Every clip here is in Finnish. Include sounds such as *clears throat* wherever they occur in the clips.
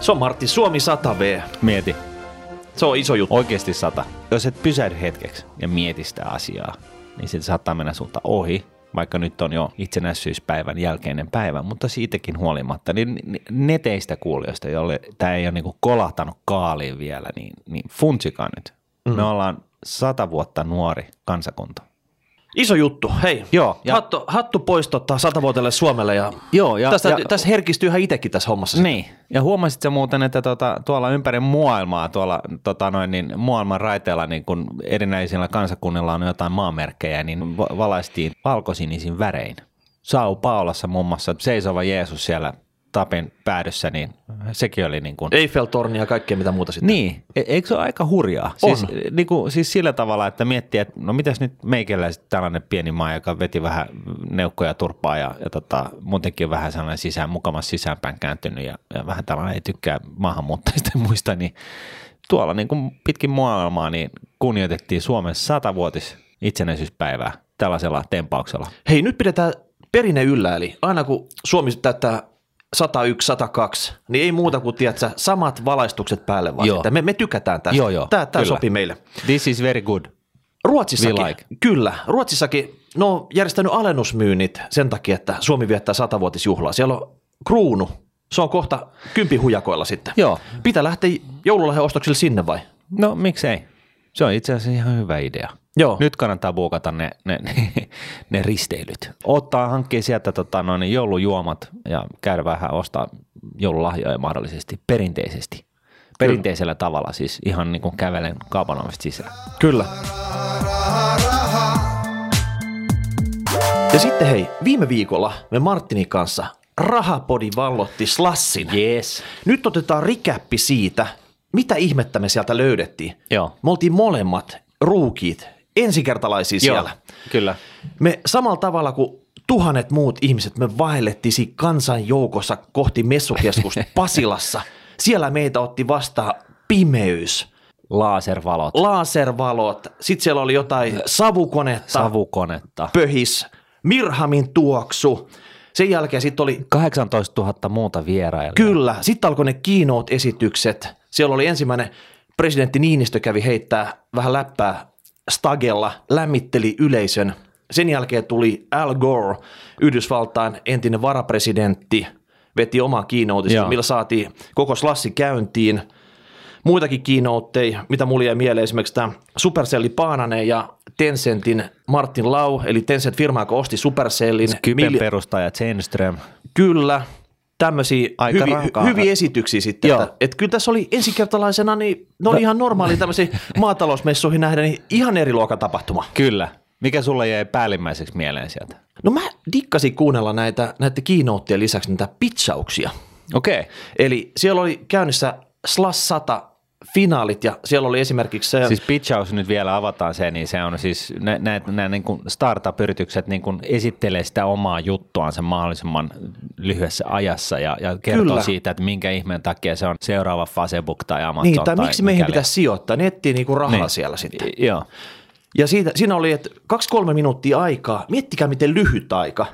Se on Martti Suomi 100V. Mieti, Se on iso juttu. oikeasti sata. Jos et pysähdy hetkeksi ja mieti sitä asiaa, niin se saattaa mennä sulta ohi, vaikka nyt on jo itsenäisyyspäivän jälkeinen päivä, mutta siitäkin huolimatta, niin ne teistä kuulijoista, joille tämä ei ole niin kolahtanut kaaliin vielä, niin, niin funtsikaa nyt. Mm. Me ollaan sata vuotta nuori kansakunta. Iso juttu. Hei, Joo, ja- hattu, hattu pois tota satavuotelle Suomelle ja, Joo, ja- tästä, ja- tässä herkistyy ihan itsekin tässä hommassa. Niin, ja huomasit sä muuten, että tota, tuolla ympäri maailmaa, tuolla tota noin, niin maailman raiteilla niin kun erinäisillä kansakunnilla on jotain maamerkkejä, niin va- valaistiin valkosinisin värein. Sao Paulassa muun muassa seisova Jeesus siellä tapin päädyssä, niin sekin oli niin kuin, Eiffel-torni ja kaikkea mitä muuta sitten. niin, e- eikö se ole aika hurjaa? On. Siis, niin kuin, siis sillä tavalla, että miettii, että no mitäs nyt meikäläiset tällainen pieni maa, joka veti vähän neukkoja turpaa ja, ja tota, muutenkin vähän sellainen sisään, mukavasti sisäänpäin kääntynyt ja, ja vähän tällainen ei tykkää maahanmuuttajista ja muista, niin tuolla niin kuin pitkin maailmaa niin kunnioitettiin Suomen satavuotis itsenäisyyspäivää tällaisella tempauksella. Hei, nyt pidetään perinne yllä, eli aina kun Suomi täyttää 101, 102, niin ei muuta kuin, tiedätkö, samat valaistukset päälle vaan. Joo. Me, me tykätään tästä. Joo, joo, Tämä, tämä sopii meille. This is very good. Ruotsissakin, like. kyllä, Ruotsissakin, no on järjestänyt alennusmyynnit sen takia, että Suomi viettää satavuotisjuhlaa. Siellä on kruunu, se on kohta kympi hujakoilla sitten. Joo. Pitää lähteä joululahjan ostoksille sinne vai? No miksei? Se on itse asiassa ihan hyvä idea. Joo. Nyt kannattaa buukata ne, ne, ne, ne risteilyt. Ottaa, hankkii sieltä tota, noin joulujuomat ja käydä vähän ostaa joululahjoja mahdollisesti perinteisesti. Perinteisellä tavalla siis ihan niin kuin kävelen kaupan ovesta sisään. Kyllä. Ja sitten hei, viime viikolla me Martinin kanssa Rahapodi vallotti Slassin. Yes. Nyt otetaan rikäppi siitä, mitä ihmettä me sieltä löydettiin. Joo. Me oltiin molemmat ruukit, ensikertalaisia siellä. kyllä. Me samalla tavalla kuin tuhannet muut ihmiset, me vaellettiin siinä kansan joukossa kohti messukeskusta *laughs* Pasilassa. Siellä meitä otti vastaan pimeys, Laservalot, laservalot, sitten siellä oli jotain savukonetta, savukonetta. pöhis, Mirhamin tuoksu. Sen jälkeen sitten oli 18 000 muuta vierailijaa. Kyllä. Sitten alkoi ne keynote-esitykset. Siellä oli ensimmäinen, presidentti Niinistö kävi heittää vähän läppää stagella, lämmitteli yleisön. Sen jälkeen tuli Al Gore, Yhdysvaltain entinen varapresidentti, veti omaa keynoteista, Joo. millä saatiin koko slassi käyntiin. Muitakin keynoteja, mitä mulle jäi mieleen, esimerkiksi tämä Supercelli Paananen ja Tencentin Martin Lau, eli Tencent firma, joka osti Supercellin. Kypen Mil- perustaja Zenström. Kyllä, tämmöisiä Aika hyvi, rankaa. hyviä esityksiä sitten. Että, että kyllä tässä oli ensikertalaisena, niin ne oli ihan normaali tämmöisiä *laughs* maatalousmessuihin nähden, niin ihan eri luokan tapahtuma. Kyllä. Mikä sulle jäi päällimmäiseksi mieleen sieltä? No mä dikkasin kuunnella näitä, näitä keynoteja lisäksi näitä pitchauksia. Okei. Okay. Eli siellä oli käynnissä Slash 100 finaalit ja siellä oli esimerkiksi se, Siis pitchaus nyt vielä avataan se, niin se on siis, nämä, niin startup-yritykset niin kuin esittelee sitä omaa juttuansa mahdollisimman lyhyessä ajassa ja, ja kertoo Kyllä. siitä, että minkä ihmeen takia se on seuraava Facebook tai Amazon niin, tai tai miksi meihin pitäisi sijoittaa, ne etsii niinku rahaa Niin. siellä sitten. Joo, Ja siitä, siinä oli, että kaksi-kolme minuuttia aikaa, miettikää miten lyhyt aika.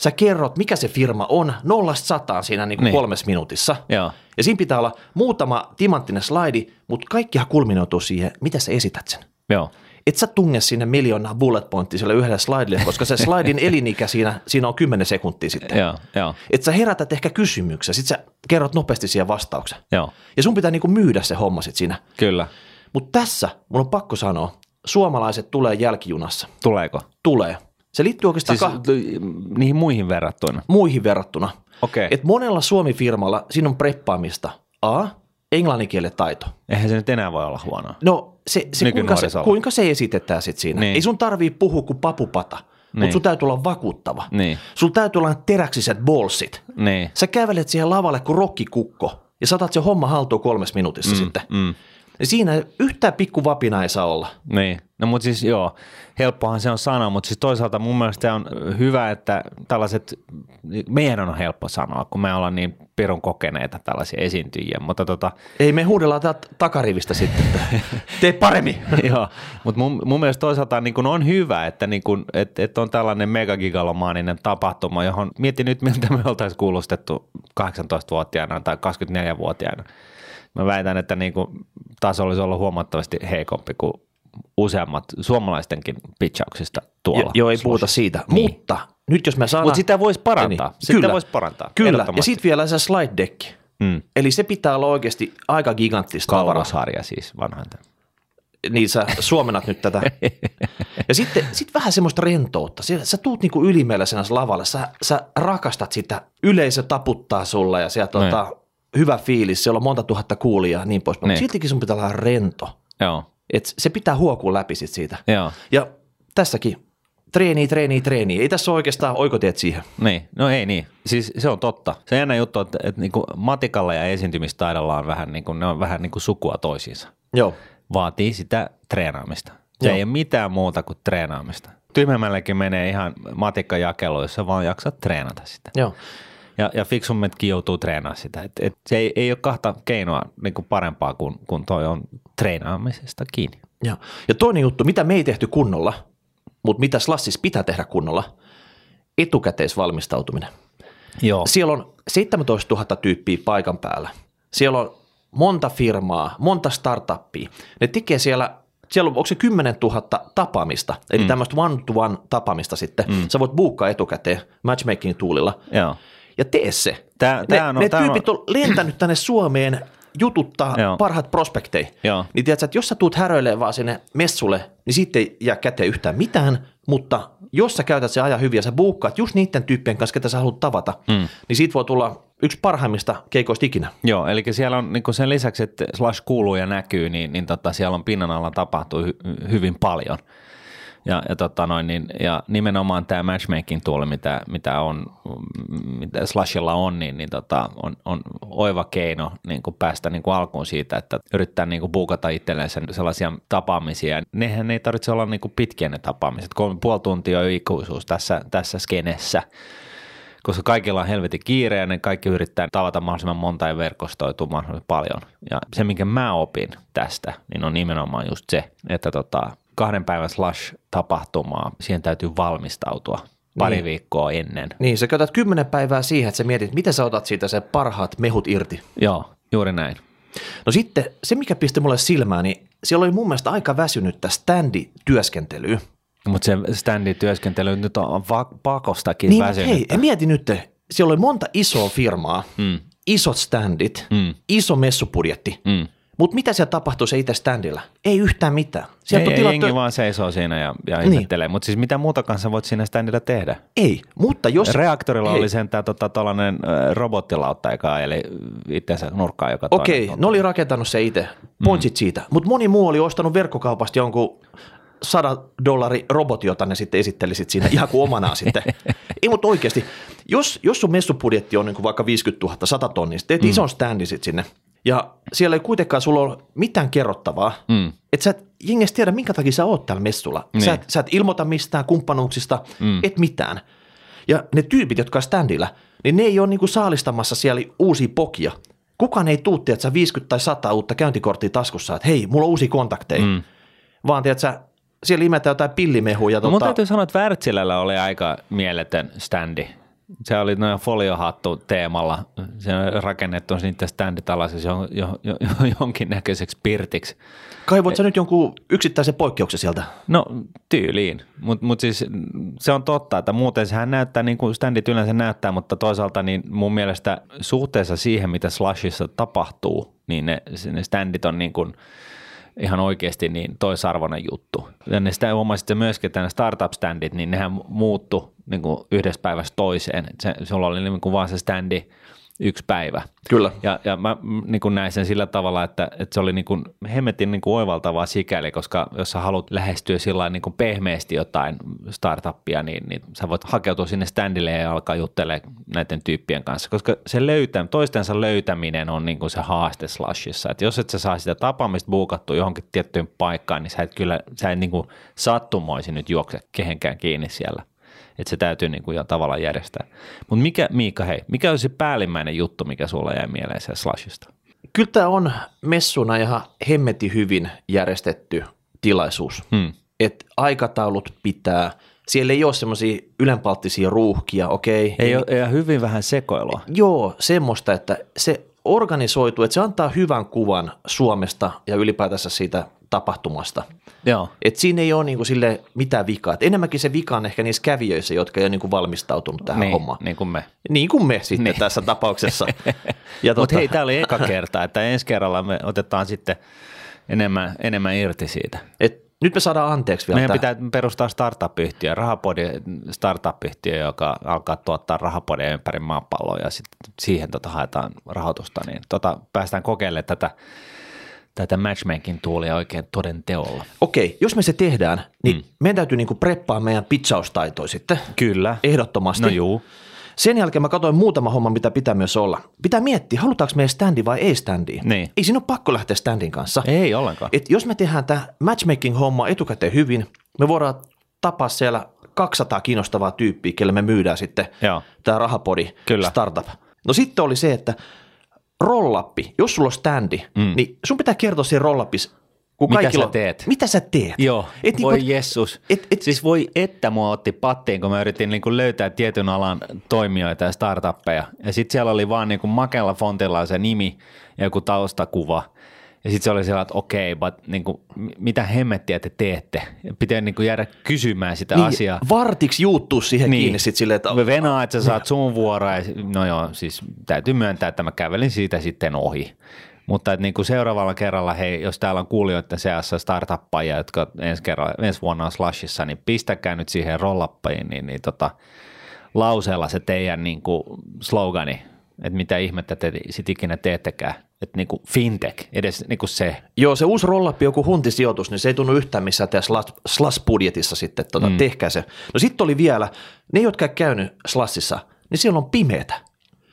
Sä kerrot, mikä se firma on, nollasta sataan siinä niin kuin Niin. kolmessa minuutissa. joo, Ja siinä pitää olla muutama timanttinen slaidi, mutta kaikkihan kulminoituu siihen, mitä sä esität sen. joo. Et sä tunge sinne miljoonaa bullet pointtia sille yhdelle slaidille, koska se slaidin *laughs* elinikä siinä, siinä on 10 sekuntia sitten. Joo, joo, Et sä herätät ehkä kysymyksen, sit sä kerrot nopeasti siihen vastauksen. joo, Ja sun pitää niinku myydä se homma sit siinä. kyllä. Mutta tässä mun on pakko sanoa, suomalaiset tulee jälkijunassa. Tuleeko? Tulee. Se liittyy oikeastaan Siis l- niihin muihin verrattuna. muihin verrattuna. Okei. Et monella Suomi-firmalla siinä on preppaamista. A. Englanninkielen taito. Eihän se nyt enää voi olla huonoa. No se, se kuinka, se, kuinka se esitetään sitten siinä. Niin. Ei sun tarvii puhua kuin papupata, Niin. mutta sun täytyy olla vakuuttava. Niin. Sun täytyy olla teräksiset bolsit. Niin. Sä kävelet siihen lavalle kuin rokkikukko ja saatat se homma haltuun kolmes minuutissa mm, sitten. Mm. Ja siinä yhtään pikku vapina ei saa olla. Niin. No mutta siis joo, helppohan se on sanoa, mutta siis toisaalta mun mielestä on hyvä, että tällaiset, meidän on helppo sanoa, kun me ollaan niin pirun kokeneita tällaisia esiintyjiä, mutta tota... Ei me huudellaan täältä takarivistä sitten, *laughs* tee paremmin. *laughs* joo, mutta mun, mun mielestä toisaalta niin kun on hyvä, että, niin kun, et, et on tällainen megagigalomaaninen tapahtuma, johon mietin nyt, miltä me oltaisiin kuulustettu 18-vuotiaana tai 24-vuotiaana. Mä väitän, että niin kuin taso olisi ollut huomattavasti heikompi kuin useammat suomalaistenkin pitchauksista tuolla. Jo, joo, ei puhuta siitä, niin. mutta nyt jos mä saan... Mutta sitä voisi parantaa, niin. sitä kyllä, voisi parantaa. Kyllä, ja sitten vielä se slide deck. Hmm. Eli se pitää olla oikeasti aika giganttista Kalvosarja siis vanhan Niin sä suomenat nyt tätä. *laughs* Ja sitten sit vähän semmoista rentoutta. Sä, sä tuut niinku ylimieläisenä lavalle, sä, sä rakastat sitä, yleisö taputtaa sulla ja sieltä tota, hyvä fiilis, siellä on monta tuhatta kuulijaa ja niin poispäin. Niin. Siltikin sun pitää olla rento. Joo. Et se pitää huokua läpi sit siitä. Joo. Ja tässäkin treeni, treeni, treeni. Ei tässä ole oikeastaan oikotiet siihen. Niin, no ei niin. Siis se on totta. Se jännä juttu, että, että niin kuin matikalla ja esiintymistaidolla on vähän, niin kuin, ne on vähän niin kuin sukua toisiinsa. Joo. Vaatii sitä treenaamista. Se Joo. ei ole mitään muuta kuin treenaamista. Tyhmemmällekin menee ihan matikkajakelu, jossa vaan jaksat treenata sitä. Joo. Ja, ja fiksummetkin joutuu treenaamaan sitä. Et, et se ei, ei ole kahta keinoa niin kuin parempaa kuin, kuin toi on treenaamisesta kiinni. Ja, ja toinen juttu, mitä me ei tehty kunnolla, mutta mitä Slassis pitää tehdä kunnolla, etukäteisvalmistautuminen. Joo. Siellä on 17 000 tyyppiä paikan päällä. Siellä on monta firmaa, monta startuppia. Ne tekee siellä, siellä on, onko se 10 000 tapaamista, eli mm. tämmöistä one-to-one tapaamista sitten. Mm. Sä voit buukkaa etukäteen matchmaking-tuulilla. Joo ja tee se. Tää, ne, tää on, ne tää tyypit on... on lentänyt tänne Suomeen jututtaa *clears throat* Joo. parhaat prospekteja. Joo. Niin tiedätkö, että jos sä tuut häröilemään vaan sinne messulle, niin sitten ei jää käteen yhtään mitään, mutta jos sä käytät se ajan hyvin ja sä buukkaat just niiden tyyppien kanssa, ketä sä haluat tavata, mm. niin siitä voi tulla yksi parhaimmista keikoista ikinä. Joo, eli siellä on niin sen lisäksi, että Slash kuuluu ja näkyy, niin, niin tota, siellä on pinnan alla tapahtuu hy- hyvin paljon – ja, ja, tota noin, niin, ja nimenomaan tämä matchmaking tuoli, mitä, mitä, on, mitä Slashilla on, niin, niin tota, on, on oiva keino niin kuin päästä niin kuin alkuun siitä, että yrittää niin kuin buukata itselleen sellaisia tapaamisia. Nehän ei tarvitse olla niin kuin pitkiä ne tapaamiset. Kolme puoli tuntia on ikuisuus tässä, tässä skenessä koska kaikilla on helvetin kiire ja ne kaikki yrittää tavata mahdollisimman monta ja verkostoitua mahdollisimman paljon. Ja se, minkä mä opin tästä, niin on nimenomaan just se, että tota, kahden päivän slash-tapahtumaa, siihen täytyy valmistautua pari niin. viikkoa ennen. Niin, sä käytät kymmenen päivää siihen, että sä mietit, miten sä otat siitä se parhaat mehut irti. Joo, juuri näin. No sitten se, mikä pisti mulle silmään, niin siellä oli mun mielestä aika väsynyttä standi-työskentelyä. Mutta se standi-työskentely nyt on va- pakostakin niin, väsynyttä. hei, mieti nyt, siellä oli monta isoa firmaa, mm. isot standit, mm. iso messupudjetti. Mm mutta mitä siellä tapahtuu se itse standilla? Ei yhtään mitään. Sieltä ei, on tilattu... jengi vaan seisoo siinä ja, ja niin. ihmettelee. Mutta siis mitä muuta kanssa voit siinä standilla tehdä? Ei, mutta jos... Reaktorilla ei. oli sentään tota, tuollainen robottilautta, joka eli itsensä nurkkaan joka Okei, okay, ne oli rakentanut se itse. Pointsit mm. siitä. Mutta moni muu oli ostanut verkkokaupasta jonkun 100 dollari robotti, jota ne sitten esittelisit siinä ihan kuin omanaan sitten. *laughs* Ei, mutta oikeasti, jos, jos sun messupudjetti on niin kuin vaikka 50 000, 100 tonnia, teet mm. ison standin sinne, ja siellä ei kuitenkaan sulla ole mitään kerrottavaa, mm. että sä et jengestä tiedä, minkä takia sä oot täällä messulla. Niin. Sä, et, sä et ilmoita mistään kumppanuuksista, mm. et mitään. Ja ne tyypit, jotka on standilla, niin ne ei ole niinku saalistamassa siellä uusia pokia. Kukaan ei tuu, että sä 50 tai 100 uutta käyntikorttia taskussa, että hei, mulla on uusi kontakteja. Mm. Vaan tiedät sä, siellä imetään jotain pillimehuja. No, tota... Mun täytyy sanoa, että Wärtsilällä oli aika mieletön standi se oli noin foliohattu teemalla. Se on rakennettu niiden standit alaisessa jo, jo, jo, jonkinnäköiseksi pirtiksi. Kaivot sä nyt jonkun yksittäisen poikkeuksen sieltä? No tyyliin, mutta mut siis se on totta, että muuten sehän näyttää niin kuin standit yleensä näyttää, mutta toisaalta niin mun mielestä suhteessa siihen, mitä Slashissa tapahtuu, niin ne, ne standit on niin kuin – ihan oikeasti niin toisarvoinen juttu. Ja ne sitä huomasit myöskin, että nämä startup-standit, niin nehän muuttu niin kuin yhdessä päivässä toiseen. Se, sulla oli niin kuin vaan se standi yksi päivä. Kyllä. Ja, ja mä niin kuin näin sen sillä tavalla, että, että se oli niin kuin hemmetin niin kuin oivaltavaa sikäli, koska jos sä haluat lähestyä sillä niin kuin pehmeästi jotain startuppia, niin, niin sä voit hakeutua sinne standille ja alkaa juttelemaan näiden tyyppien kanssa, koska se löytä, toistensa löytäminen on niin kuin se haaste Slashissa. Että jos et sä saa sitä tapaamista buukattua johonkin tiettyyn paikkaan, niin sä et kyllä, sä et niin kuin sattumoisin nyt juokse kehenkään kiinni siellä että se täytyy niin kuin jo tavallaan järjestää. Mutta mikä, Miika, hei, mikä on se päällimmäinen juttu, mikä sulla jäi mieleen se Slashista? Kyllä tämä on messuna ihan hemmeti hyvin järjestetty tilaisuus. Hmm. Et aikataulut pitää, siellä ei ole semmoisia ylenpalttisia ruuhkia, okei. Ei, ei ole, ja hyvin vähän sekoilua. Joo, semmoista, että se organisoitu, että se antaa hyvän kuvan Suomesta ja ylipäätänsä siitä tapahtumasta. Joo. Et siinä ei ole niinku sille mitään vikaa. Et enemmänkin se vika on ehkä niissä kävijöissä, jotka ei ole niinku valmistautunut tähän niin, hommaan. Niin kuin me. Niin kuin me sitten niin. tässä tapauksessa. *laughs* Mutta tota... hei, tämä oli eka kerta, että ensi kerralla me otetaan sitten enemmän, enemmän irti siitä. Et nyt me saadaan anteeksi vielä. Meidän tämä. pitää perustaa startup-yhtiö, rahapodi startup-yhtiö, joka alkaa tuottaa rahapodia ympäri maapalloa ja sitten siihen tota haetaan rahoitusta, niin tota, päästään kokeilemaan tätä tätä matchmaking tuulia oikein toden teolla. Okei, jos me se tehdään, niin mm. meidän täytyy niinku preppaa meidän pizzaustaitoja sitten. Kyllä. Ehdottomasti. No juu. Sen jälkeen mä katsoin muutama homma, mitä pitää myös olla. Pitää miettiä, halutaanko meidän standi vai ei standi. Niin. Ei siinä ole pakko lähteä standin kanssa. Ei ollenkaan. Et jos me tehdään tämä matchmaking-homma etukäteen hyvin, me voidaan tapaa siellä 200 kiinnostavaa tyyppiä, kelle me myydään sitten tämä rahapodi Kyllä. startup. No sitten oli se, että rollappi, jos sulla on standi, mm. niin sun pitää kertoa siinä rollapissa, kun mitä sä teet? Mitä sä teet? Joo, et voi niin, jessus. Et, et, siis voi että mua otti pattiin, kun mä yritin niin kuin löytää tietyn alan toimijoita ja startuppeja. Ja sitten siellä oli vaan niin kuin makella fontilla se nimi ja joku taustakuva – ja sitten se oli sellainen, että okei, okay, but niin kuin, mitä hemmettiä te teette? Pitää niin kuin jäädä kysymään sitä niin, asiaa. Vartiksi juuttuu siihen niin. kiinni sitten silleen, että... Venaa, että sä saat sun vuoroa. Ja, no joo, siis täytyy myöntää, että mä kävelin siitä sitten ohi. Mutta että niin kuin seuraavalla kerralla, hei, jos täällä on kuulijoiden seassa startuppajia, jotka ensi, kerralla, ensi vuonna on Slashissa, niin pistäkää nyt siihen rollappajiin, niin, niin tota, lauseella se teidän niin kuin slogani, että mitä ihmettä te sitten ikinä teettekään että niinku fintech, edes niinku se. Joo, se uusi rollappi, joku huntisijoitus, niin se ei tunnu yhtään missään teidän Slash-budjetissa sitten, tuota, mm. tehkää se. No sitten oli vielä, ne jotka ei käynyt Slashissa, niin siellä on pimeätä.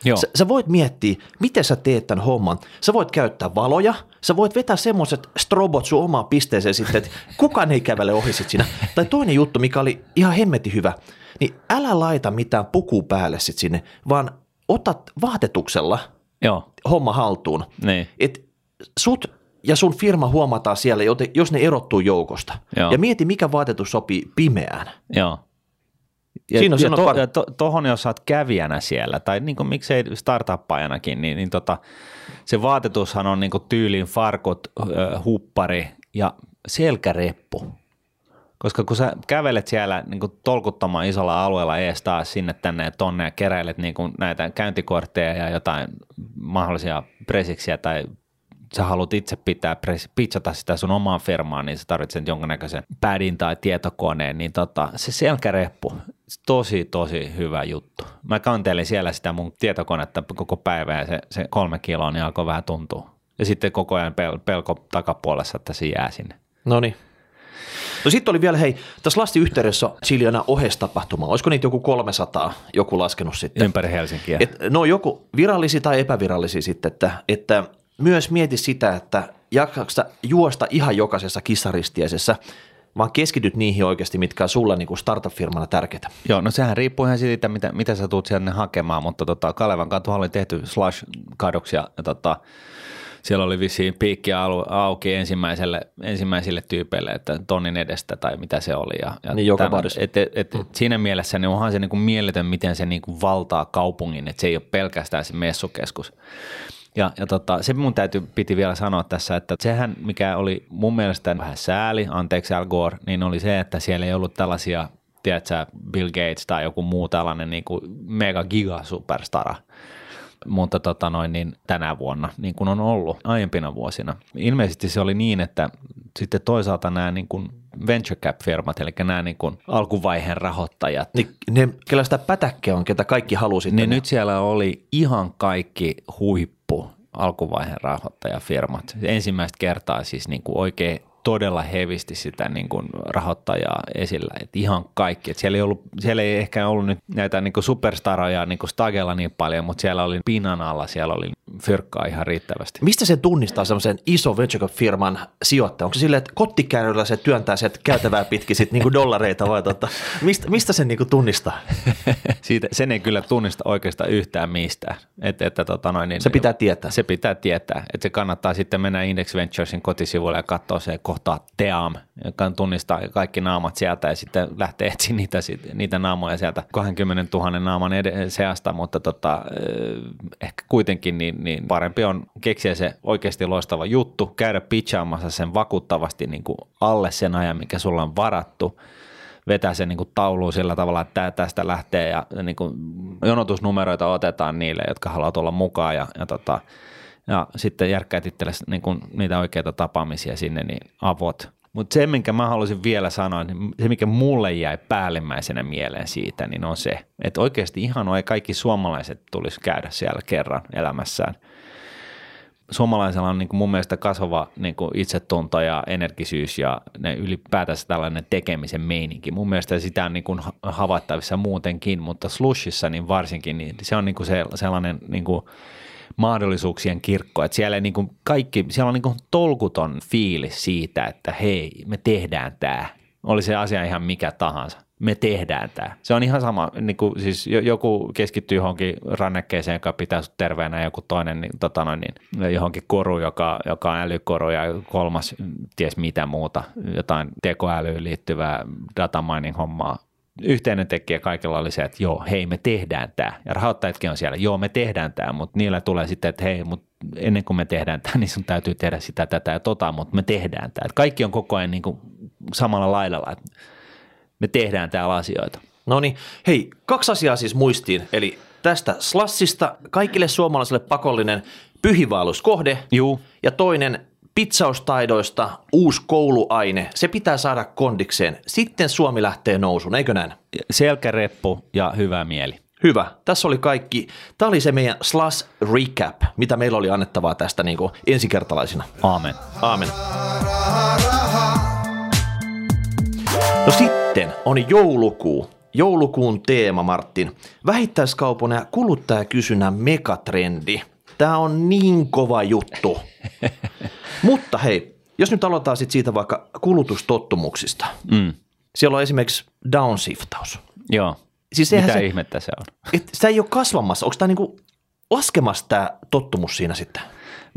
Joo. Sä, sä voit miettiä, miten sä teet tämän homman. Sä voit käyttää valoja, sä voit vetää semmoiset strobot sun omaan pisteeseen sitten, että kukaan ei kävele ohi sit siinä. Tai toinen juttu, mikä oli ihan hemmeti hyvä, niin älä laita mitään puku päälle sit sinne, vaan otat vaatetuksella – Joo. homma haltuun. Niin. Et sut ja sun firma huomataan siellä, jos ne erottuu joukosta. Joo. Ja mieti, mikä vaatetus sopii pimeään. Joo. Ja, Siinä on ja, to, par- ja to, tohon, jos olet kävijänä siellä, tai niin kuin miksei startuppajanakin, niin, niin tota, se vaatetushan on niin kuin tyyliin farkut, huppari ja selkäreppu. Koska kun sä kävelet siellä niin kuin tolkuttamaan isolla alueella ees taas sinne tänne ja tonne ja keräilet niin kuin näitä käyntikortteja ja jotain mahdollisia presiksiä tai sä haluat itse pitää, pitsata sitä sun omaan firmaan, niin sä tarvitset jonkinnäköisen pädin tai tietokoneen, niin tota, se selkäreppu, tosi tosi hyvä juttu. Mä kantelin siellä sitä mun tietokonetta koko päivä ja se, se kolme kiloa niin alkoi vähän tuntua. Ja sitten koko ajan pel- pelko takapuolessa, että se jää sinne. No niin. No sitten oli vielä, hei, tässä lasti yhteydessä Chiljana ohestapahtuma. Olisiko niitä joku 300 joku laskenut sitten? Ympäri Helsinkiä. Et, no joku virallisia tai epävirallisia sitten, että, että myös mieti sitä, että jaksaksä juosta ihan jokaisessa kissaristiäisessä, vaan keskityt niihin oikeasti, mitkä on sulla niin kuin startup-firmana tärkeitä. Joo, no sehän riippuu ihan siitä, mitä, mitä sä tulet sinne hakemaan, mutta tota, Kalevan kanssa oli tehty slash-kadoksia tota, siellä oli vissiin piikki auki ensimmäiselle, ensimmäisille tyypeille, että tonnin edestä tai mitä se oli. Ja, ja niin joka tämän, et, et, et, mm. Siinä mielessä niin onhan se niin kuin mieletön, miten se niin kuin valtaa kaupungin, että se ei ole pelkästään se messukeskus. Ja, ja tota, se mun täytyy, piti vielä sanoa tässä, että sehän mikä oli mun mielestä vähän sääli, anteeksi Al Gore, niin oli se, että siellä ei ollut tällaisia, tiedätkö, Bill Gates tai joku muu tällainen niin kuin mega giga superstara, mutta tota noin, niin tänä vuonna, niin kuin on ollut aiempina vuosina. Ilmeisesti se oli niin, että sitten toisaalta nämä niin kuin venture cap-firmat, eli nämä niin kuin alkuvaiheen rahoittajat, Niin ne, kellä sitä pätäkkeä on, ketä kaikki haluaa sitten. niin nyt siellä oli ihan kaikki huippu alkuvaiheen rahoittajafirmat. Ensimmäistä kertaa siis niin kuin oikein todella hevisti sitä niin kuin rahoittajaa esillä, että ihan kaikki. Et siellä, ei ollut, siellä ei ehkä ollut nyt näitä niin kuin superstaroja niin kuin Stagella niin paljon, mutta siellä oli pinnan alla, siellä oli fyrkkaa ihan riittävästi. Mistä se tunnistaa semmoisen iso venture cap-firman sijoittaja? Onko se silleen, että kottikärryllä se työntää sieltä käytävää pitkin sit niinku dollareita vai tota, mistä, mistä sen niinku tunnistaa? *laughs* Siitä, sen ei kyllä tunnista oikeastaan yhtään mistään. Et, että, tota noin, niin, Se pitää tietää. Se pitää tietää, että se kannattaa sitten mennä Index Venturesin kotisivuille ja katsoa se kohta TEAM, joka tunnistaa kaikki naamat sieltä ja sitten lähtee etsimään niitä, niitä naamoja sieltä 20 000 naaman ed- seasta, mutta tota, eh, ehkä kuitenkin niin, niin parempi on keksiä se oikeasti loistava juttu, käydä pitchaamassa sen vakuuttavasti niin kuin alle sen ajan, mikä sulla on varattu, vetää sen niin kuin tauluun sillä tavalla, että tämä tästä lähtee ja niin kuin jonotusnumeroita otetaan niille, jotka haluaa tulla mukaan ja, ja, tota, ja sitten järkkäät itsellesi niin niitä oikeita tapaamisia sinne, niin avot. Mutta se, minkä mä haluaisin vielä sanoa, niin se, mikä mulle jäi päällimmäisenä mieleen siitä, niin on se, että oikeasti ihan ei kaikki suomalaiset tulisi käydä siellä kerran elämässään – suomalaisella on niin kuin mun mielestä kasvava niin kuin itsetunto ja energisyys ja ne ylipäätänsä tällainen tekemisen meininki. Mun mielestä sitä on niin kuin havaittavissa muutenkin, mutta slushissa niin varsinkin niin se on niin kuin se, sellainen niin kuin mahdollisuuksien kirkko, että siellä, niin kuin kaikki, siellä on niin kuin tolkuton fiilis siitä, että hei, me tehdään tämä. Oli se asia ihan mikä tahansa me tehdään tämä. Se on ihan sama, niin kuin, siis joku keskittyy johonkin rannekkeeseen, joka pitää sut terveenä, ja joku toinen niin, tota noin, niin, johonkin koru, joka, joka on älykoru, ja kolmas ties mitä muuta, jotain tekoälyyn liittyvää data mining hommaa. Yhteinen tekijä kaikilla oli se, että joo, hei, me tehdään tämä. Ja rahoittajatkin on siellä, joo, me tehdään tämä, mutta niillä tulee sitten, että hei, mutta ennen kuin me tehdään tämä, *laughs* niin sun täytyy tehdä sitä, tätä ja tota, mutta me tehdään tämä. Kaikki on koko ajan niin kuin samalla laidalla, että me tehdään täällä asioita. No niin, hei, kaksi asiaa siis muistiin. Eli tästä Slassista kaikille suomalaisille pakollinen pyhivaelluskohde. Juu. Ja toinen pitsaustaidoista uusi kouluaine. Se pitää saada kondikseen. Sitten Suomi lähtee nousuun, eikö näin? Selkäreppu ja hyvä mieli. Hyvä. Tässä oli kaikki. Tämä oli se meidän Slash Recap, mitä meillä oli annettavaa tästä niin kuin ensikertalaisina. Aamen. Aamen. No sitten on joulukuu. Joulukuun teema, Martin. Vähittäiskaupan ja kuluttajakysynnän megatrendi. Tämä on niin kova juttu. Mutta hei, jos nyt aloitetaan sit siitä vaikka kulutustottumuksista. Mm. Siellä on esimerkiksi downshiftaus. Joo. Siis Mitä se, ihmettä se on? et, sitä ei ole kasvamassa. Onko tämä niinku laskemassa tämä tottumus siinä sitten?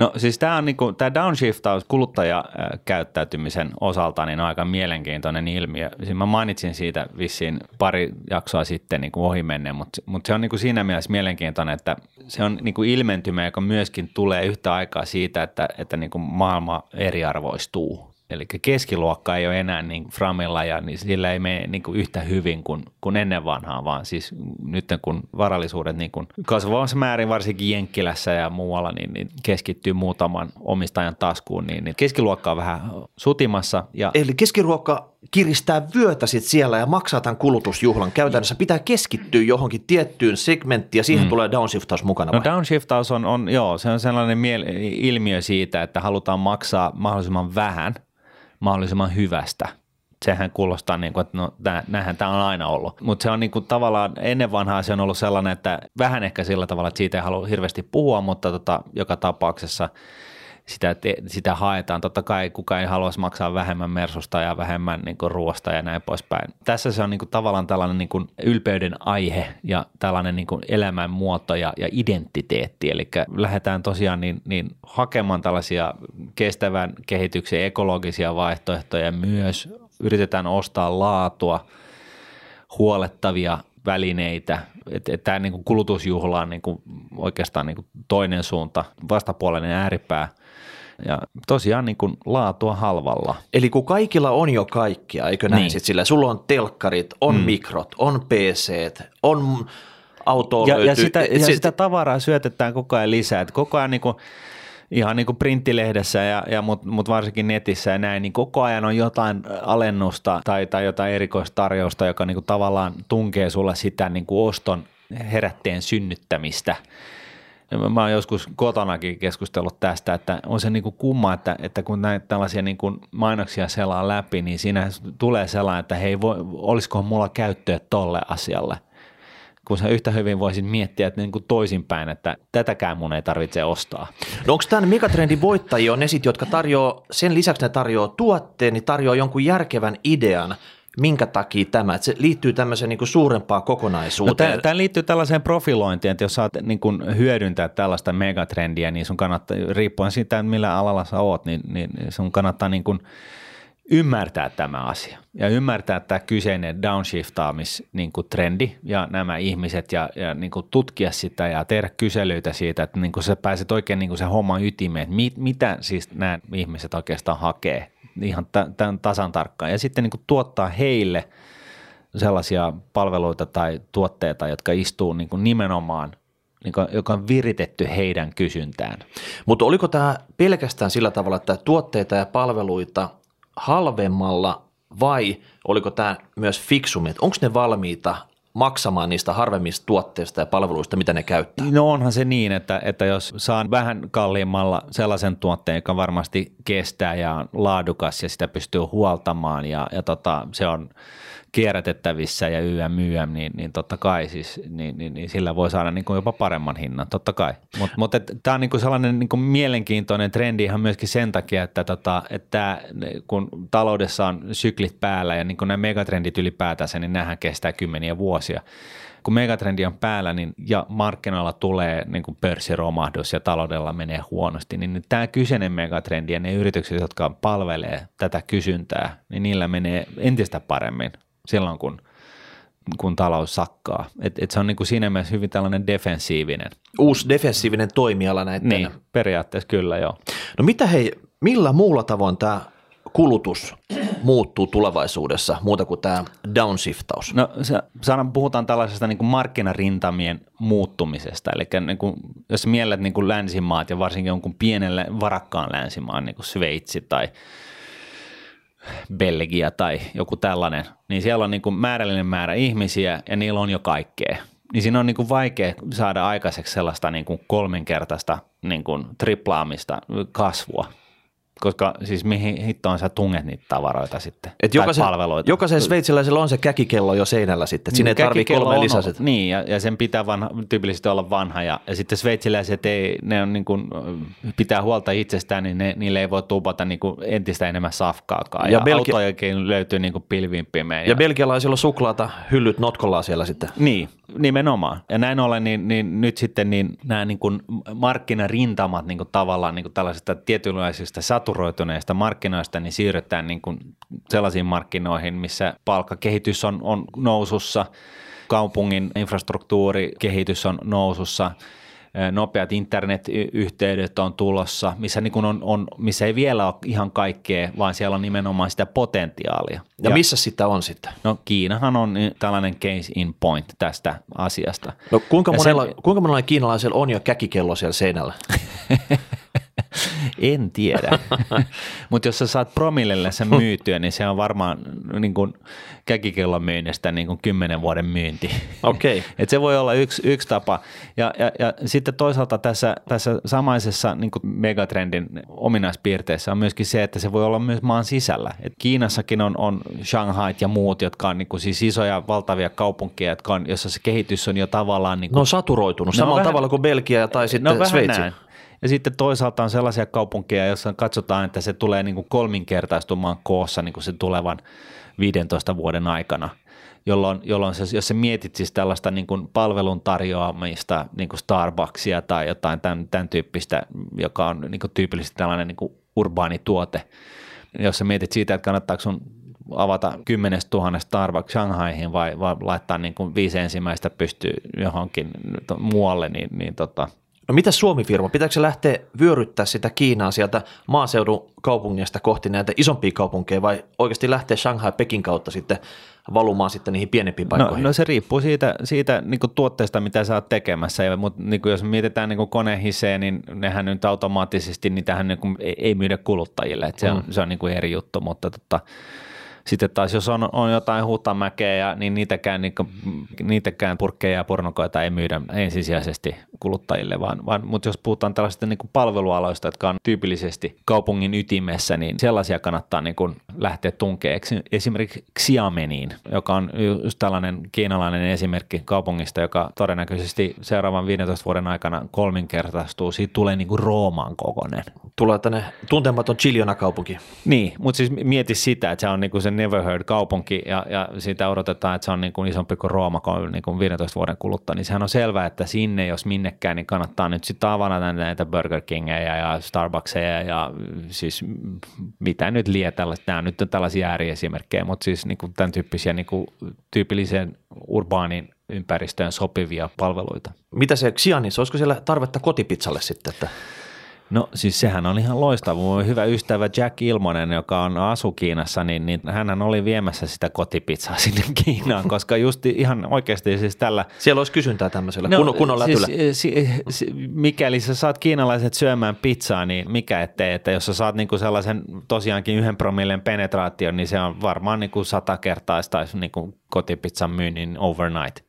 No siis tämä on niinku, tämä downshiftaus kuluttajakäyttäytymisen osalta niin on aika mielenkiintoinen ilmiö. Siis mä mainitsin siitä vissiin pari jaksoa sitten niin ohi menneen, mutta, mutta se on niinku siinä mielessä mielenkiintoinen, että se on niinku ilmentymä, joka myöskin tulee yhtä aikaa siitä, että, että niinku maailma eriarvoistuu. Eli keskiluokka ei ole enää niin framilla ja niin sillä ei mene niin kuin yhtä hyvin kuin, kuin ennen vanhaa, vaan siis nyt kun varallisuudet niin kuin kasvavassa määrin varsinkin Jenkkilässä ja muualla niin, niin keskittyy muutaman omistajan taskuun, niin, niin keskiluokka on vähän sutimassa. Ja Eli keskiruokka kiristää vyötä sit siellä ja maksaa tämän kulutusjuhlan. Käytännössä pitää keskittyä johonkin tiettyyn segmenttiin ja siihen mm. tulee downshiftaus mukana. No vai? downshiftaus on, on, joo, se on sellainen miel- ilmiö siitä, että halutaan maksaa mahdollisimman vähän mahdollisimman hyvästä. Sehän kuulostaa niin kuin, että no, näinhän tämä on aina ollut. Mutta se on niin kuin, tavallaan ennen vanhaa se on ollut sellainen, että vähän ehkä sillä tavalla, että siitä ei halua hirveästi puhua, mutta tota, joka tapauksessa sitä, sitä haetaan. Totta kai kukaan ei haluaisi maksaa vähemmän mersusta ja vähemmän niin kuin, ruoasta ja näin poispäin. Tässä se on niin kuin, tavallaan tällainen niin kuin, ylpeyden aihe ja tällainen niin kuin, elämänmuoto ja, ja identiteetti. Eli lähdetään tosiaan niin, niin hakemaan tällaisia kestävän kehityksen ekologisia vaihtoehtoja myös. Yritetään ostaa laatua, huolettavia välineitä. Tämä niinku kulutusjuhla on niinku oikeastaan niinku toinen suunta, vastapuolinen ääripää. Ja tosiaan niinku laatua halvalla. Eli kun kaikilla on jo kaikkia, eikö näin Niin. sit sillä? Sulla on telkkarit, on mm. mikrot, on pc on autoa ja, löytyy. ja, sitä, ja se- sitä tavaraa syötetään koko ajan lisää. Et koko ajan niin kuin, ihan niin kuin printtilehdessä, ja, ja mutta mut varsinkin netissä ja näin, niin koko ajan on jotain alennusta tai, tai jotain erikoistarjousta, joka niin kuin tavallaan tunkee sulle sitä niin kuin oston herätteen synnyttämistä. Mä oon joskus kotonakin keskustellut tästä, että on se niin kuin kumma, että, että kun näitä tällaisia niin kuin mainoksia selaa läpi, niin siinä tulee sellainen, että hei, voi, olisiko mulla käyttöä tolle asialle – kun sä yhtä hyvin voisit miettiä että niin kuin toisinpäin, että tätäkään mun ei tarvitse ostaa. No onko tämän megatrendin voittajia on ne sit, jotka tarjoaa, sen lisäksi ne tarjoaa tuotteen, niin tarjoaa jonkun järkevän idean, minkä takia tämä, että se liittyy tämmöiseen niin kuin suurempaan No, kokonaisuuteen. tämä liittyy tällaiseen profilointiin, että jos saat niin kuin hyödyntää tällaista megatrendiä, niin sun kannattaa, riippuen siitä, millä alalla sä oot, niin, niin sun kannattaa niin kuin ymmärtää tämä asia ja ymmärtää tämä kyseinen downshiftaamis niin kuin trendi ja nämä ihmiset ja, ja niin kuin tutkia sitä ja tehdä kyselyitä siitä, että niin kuin sä pääset oikein niin kuin se homman ytimeen, että mit, mitä siis nämä ihmiset oikeastaan hakee ihan tämän tasan tarkkaan ja sitten niin kuin tuottaa heille sellaisia palveluita tai tuotteita, jotka istuu niin kuin nimenomaan, niin kuin, joka on viritetty heidän kysyntään. Mutta oliko tämä pelkästään sillä tavalla, että tuotteita ja palveluita halvemmalla vai oliko tämä myös fiksummin, onko ne valmiita maksamaan niistä harvemmista tuotteista ja palveluista, mitä ne käyttää? No onhan se niin, että, että jos saan vähän kalliimmalla sellaisen tuotteen, joka varmasti kestää ja on laadukas ja sitä pystyy huoltamaan ja, ja tota, se on kierrätettävissä ja YM, YM, niin, niin totta kai siis, niin, niin, niin sillä voi saada niin kuin jopa paremman hinnan, totta kai. Mutta mut, tämä on niin kuin sellainen niin kuin mielenkiintoinen trendi ihan myöskin sen takia, että, tota, että kun taloudessa on syklit päällä ja niin kuin nämä megatrendit ylipäätänsä, niin nämähän kestää kymmeniä vuosia kun megatrendi on päällä niin, ja markkinoilla tulee niin kuin pörssiromahdus ja taloudella menee huonosti, niin tämä kyseinen megatrendi ja ne yritykset, jotka palvelee tätä kysyntää, niin niillä menee entistä paremmin silloin, kun, kun talous sakkaa. Et, et se on niin kuin siinä mielessä hyvin tällainen defensiivinen. Uusi defensiivinen toimiala näiden. Niin, periaatteessa kyllä joo. No mitä hei, millä muulla tavoin tämä kulutus muuttuu tulevaisuudessa muuta kuin tämä downshiftaus? No se, saadaan, puhutaan tällaisesta niin kuin markkinarintamien muuttumisesta, eli niin kuin, jos miellet niin kuin länsimaat ja varsinkin jonkun pienelle varakkaan länsimaan, niin kuin Sveitsi tai Belgia tai joku tällainen, niin siellä on niin kuin määrällinen määrä ihmisiä ja niillä on jo kaikkea. Niin siinä on niin kuin vaikea saada aikaiseksi sellaista niin kuin kolminkertaista niin kuin triplaamista kasvua koska siis mihin hittoon sä tunget niitä tavaroita sitten, Et jokaisen, palveluita. jokaisen sveitsiläisellä on se käkikello jo seinällä sitten, sinne ei tarvitse kolme on- lisäset. Niin, ja, ja sen pitää vanha, tyypillisesti olla vanha, ja, ja sitten sveitsiläiset ei, ne on niin kuin, pitää huolta itsestään, niin ne, niille ei voi tupata niin kuin entistä enemmän safkaakaan, Ja ja, Belgia- autojakin löytyy niin kuin pilvin pimein. Ja belgialaisilla on suklaata, hyllyt notkollaan siellä sitten. Niin, nimenomaan. Ja näin ollen, niin, niin nyt sitten niin nämä niin kuin markkinarintamat niin kuin tavallaan niin kuin tällaisista tietynlaisista saturoituneista markkinoista, niin siirrytään niin kuin sellaisiin markkinoihin, missä palkkakehitys on, on nousussa, kaupungin infrastruktuurikehitys on nousussa, nopeat internetyhteydet on tulossa, missä, niin on, on, missä ei vielä ole ihan kaikkea, vaan siellä on nimenomaan sitä potentiaalia. Ja, ja missä sitä on sitten? No Kiinahan on niin tällainen case in point tästä asiasta. No kuinka Ja monella, sen- kuinka monella kiinalaisella on jo käkikello siellä seinällä? *laughs* *laughs* En tiedä, *laughs* mutta jos sä saat promillelle sen myytyä, niin se on varmaan niin kuin käkikellon myynnistä niin kuin kymmenen vuoden myynti. Okei. *laughs* Et se voi olla yksi, yksi tapa. Ja, ja, ja sitten toisaalta tässä, tässä samaisessa niin kuin megatrendin ominaispiirteessä on myöskin se, että se voi olla myös maan sisällä. Et Kiinassakin on, on Shanghai ja muut, jotka on niin kuin siis isoja valtavia kaupunkeja, jotka on, jossa se kehitys on jo tavallaan niin Ne kuin on saturoitunut Ne on samalla vähän- tavalla kuin Belgia tai sitten No Sveitsi. näin. Ja sitten toisaalta on sellaisia kaupunkeja, joissa katsotaan, että se tulee niin kuin kolminkertaistumaan koossa niin kuin sen tulevan 15 vuoden aikana, jolloin, jolloin se, jos sä mietit siis tällaista niin kuin palvelun tarjoamista, niin kuin Starbucksia tai jotain tämän, tämän tyyppistä, joka on niin kuin tyypillisesti tällainen niin kuin urbaani tuote, jos sä mietit siitä, että kannattaako sun avata 10 000 Starbucks Shanghaihin vai, vai laittaa niin kuin viisi ensimmäistä pystyy johonkin muualle, niin, niin tota, No mitä Suomi-firma? Pitääkö se lähteä vyöryttää sitä Kiinaa sieltä maaseudun kaupungeista kohti näitä isompia kaupunkeja vai oikeasti lähteä Shanghai Pekin kautta sitten valumaan sitten niihin pienempiin No, paikkoihin? no se riippuu siitä, siitä niin tuotteesta, mitä sä oot tekemässä, ja, mutta niin jos mietitään niin kuin konehisejä, niin nehän nyt automaattisesti, niitähän niin kuin ei, ei myydä kuluttajille, että se on, Mm. se on niin kuin eri juttu, mutta tota, sitten taas jos on, on jotain huutamäkeä, niin niitäkään, niin niitäkään purkkeja ja pornokoita ei myydä ensisijaisesti kuluttajille, vaan, vaan mutta jos puhutaan tällaisista niin kuin palvelualoista, jotka on tyypillisesti kaupungin ytimessä, niin sellaisia kannattaa niin kuin lähteä tunkemaan. Esimerkiksi Xiameniin, joka on just tällainen kiinalainen esimerkki kaupungista, joka todennäköisesti seuraavan 15 vuoden aikana kolminkertaistuu. Siitä tulee niin kuin Rooman kokoinen. Tulee tänne tuntematon Chiljona kaupunki. Niin, mutta siis mieti sitä, että se on niinku se never heard kaupunki ja, ja siitä odotetaan, että se on niinku isompi kuin Rooma kuin niinku 15 vuoden kuluttua, niin sehän on selvää, että sinne jos minnekään, niin kannattaa nyt sitten avata näitä Burger Kingeja ja Starbuckseja ja siis mitä nyt lie tällaista, nämä nyt on tällaisia ääriesimerkkejä, mutta siis niinku tämän tyyppisiä niinku tyypilliseen urbaanin ympäristöön sopivia palveluita. Mitä se Xianissa, olisiko siellä tarvetta kotipizzalle sitten? Että No siis sehän on ihan loistava. Mun hyvä ystävä Jack Ilmonen, joka on asu Kiinassa, niin, niin hän oli viemässä sitä kotipizzaa sinne *laughs* Kiinaan, koska just ihan oikeasti siis tällä siellä olisi kysyntää tämmöisellä no, kun, kunnon lätyllä. siis, si, si, mikäli sä saat kiinalaiset syömään pizzaa, niin mikä ettei, että jos sä saat niinku sellaisen tosiaankin yhden promillen penetraation, niin se on varmaan niinku sata kertaistaisi niinku kotipizzan myynnin overnight.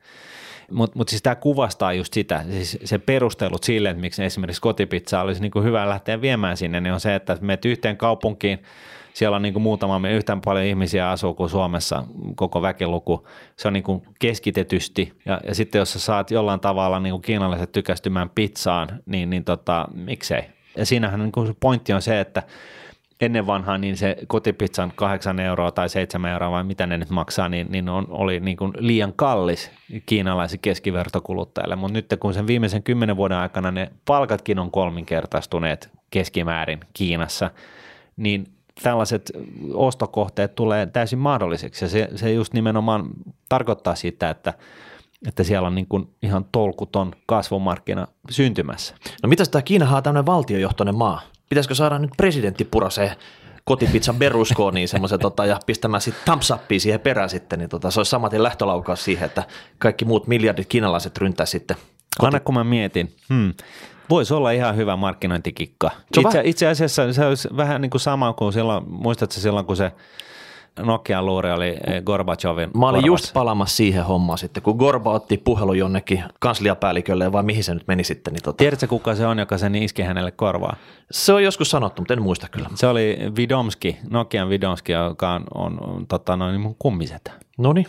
Mutta mut siis tämä kuvastaa just sitä, siis se perustelut sille, että miksi esimerkiksi kotipizza olisi niinku hyvä lähteä viemään sinne, niin on se, että menet yhteen kaupunkiin, siellä on niinku muutama, yhtä paljon ihmisiä asuu kuin Suomessa, koko väkiluku, se on niinku keskitetysti, ja, ja sitten jos sä saat jollain tavalla niinku kiinalaiset tykästymään pizzaan, niin, niin tota, miksei. Ja siinähän niinku se pointti on se, että ennen vanhaa niin se kotipizzan 8 euroa tai 7 euroa vai mitä ne nyt maksaa, niin, niin on, oli niin kuin liian kallis kiinalaisen keskivertokuluttajalle. Mutta nyt kun sen viimeisen kymmenen vuoden aikana ne palkatkin on kolminkertaistuneet keskimäärin Kiinassa, niin tällaiset ostokohteet tulee täysin mahdolliseksi. Ja se, se just nimenomaan tarkoittaa sitä, että että siellä on niin kuin ihan tolkuton kasvumarkkina syntymässä. No mitäs tämä Kiinahan on tämmöinen valtiojohtoinen maa? Pitäisikö saada nyt presidentti purasee kotipizzan Berlusconiin semmoisen tota, ja pistämään sitten thumbs upia siihen perään sitten, niin tota, se olisi samaten lähtölaukaus siihen, että kaikki muut miljardit kiinalaiset ryntää sitten. Aina kun mä mietin, hmm, voisi olla ihan hyvä markkinointikikka. Itse, itse asiassa se olisi vähän niin kuin sama kuin silloin, muistatko silloin, kun se Nokian luuri oli eh, Gorbachevin Mä olin korvassa? just palaamassa siihen hommaan sitten, kun Gorba otti puhelun jonnekin kansliapäällikölle vai mihin se nyt meni sitten. Niin tota, Tiedätkö, kuka se on, joka sen iski hänelle korvaa? se on joskus sanottu, mutta en muista kyllä. Se oli Vidomski, Nokian Vidomski, joka on, on, on tota noin, mun kummisetä. No niin.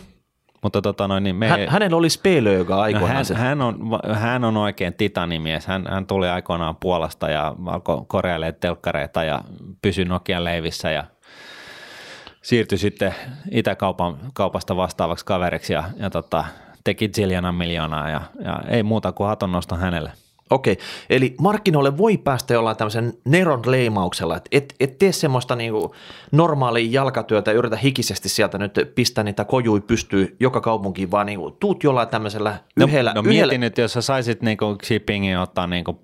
Mutta tota noin, niin me, Hän, hänellä oli Spelö, joka No aikoinaan hän, se. hän, on, hän on oikein titanimies. Hän, hän tuli aikoinaan Puolasta ja alkoi korjailemaan telkkareita ja pysyi Nokian leivissä ja siirtyi sitten Itäkaupan kaupasta vastaavaksi kaveriksi ja, ja tota, teki ziljana miljoonaa ja, ja, ei muuta kuin haton nosto hänelle. Okei, eli markkinoille voi päästä jollain tämmöisen neron leimauksella, että et, et tee semmoista niinku normaalia jalkatyötä ja yritä hikisesti sieltä nyt pistää niitä kojui pystyy joka kaupunkiin, vaan niinku tuut jollain tämmöisellä yhdellä, no, no yhdellä nyt, jos sä saisit niinku shippingin ottaa niinku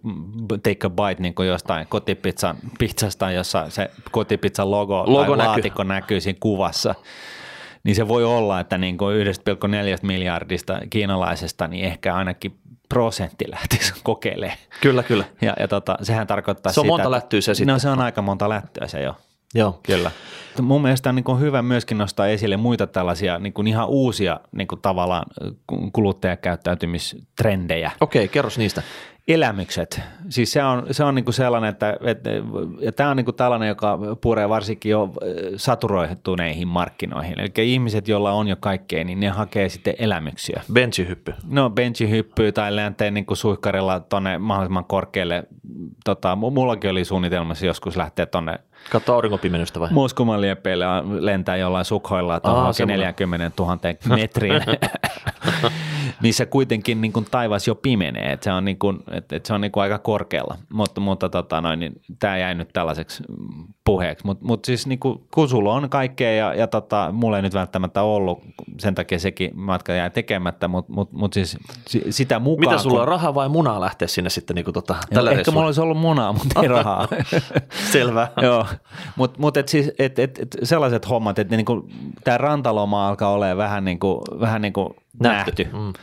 take a bite niinku jostain kotipizzan pizzasta, jossa se kotipizzan logo, Logo tai näkyy. laatikko näkyy siinä kuvassa, niin se voi olla, että niinku 1,4 miljardista kiinalaisesta, niin ehkä ainakin prosentti lähtisi kokeilemaan. Kyllä, kyllä. Ja, ja tota, sehän tarkoittaa Se on sitä, monta lättyä se sitten. No se on aika monta lättyä se jo. Joo. Kyllä. Mun mielestä on niin hyvä myöskin nostaa esille muita tällaisia niin kuin ihan uusia niin kuin tavallaan kuluttajakäyttäytymistrendejä. Okei, kerros niistä. Elämykset. Siis se on, se on niin kuin sellainen, että, että ja tämä on niin kuin tällainen, joka puree varsinkin jo saturoituneihin markkinoihin. Eli ihmiset, joilla on jo kaikkea, niin ne hakee sitten elämyksiä. Benchihyppy. No benchi hyppyy tai lentää niin kuin suihkarilla tonne mahdollisimman korkealle. Tota, mu- mullakin oli suunnitelmassa joskus lähteä tonne Katso aurinkopimennystä vai? Ja lentää jollain sukhoilla tuohon semmoinen. 40 000 metriin. *laughs* missä kuitenkin niin kuin taivas jo pimenee, että se on, niin kuin, että, että se on niin kuin aika korkealla, mutta, mutta tota noin, niin tämä jäi nyt tällaiseksi puheeksi, mutta mut siis niin kuin, kun sulla on kaikkea ja, ja tota, mulla ei nyt välttämättä ollut, sen takia sekin matka jäi tekemättä, mutta mut, mut siis sitä mukaan. Mitä sulla on, rahaa vai munaa lähteä sinne sitten niin kuin tota, tällä Ehkä mulla olisi ollut munaa, mutta ei rahaa. *laughs* Selvä. *laughs* Joo, mutta mut et siis, et, et, et sellaiset hommat, että niinku, tämä rantaloma alkaa olemaan vähän niin kuin, vähän niin kuin nähty. nähty. Mm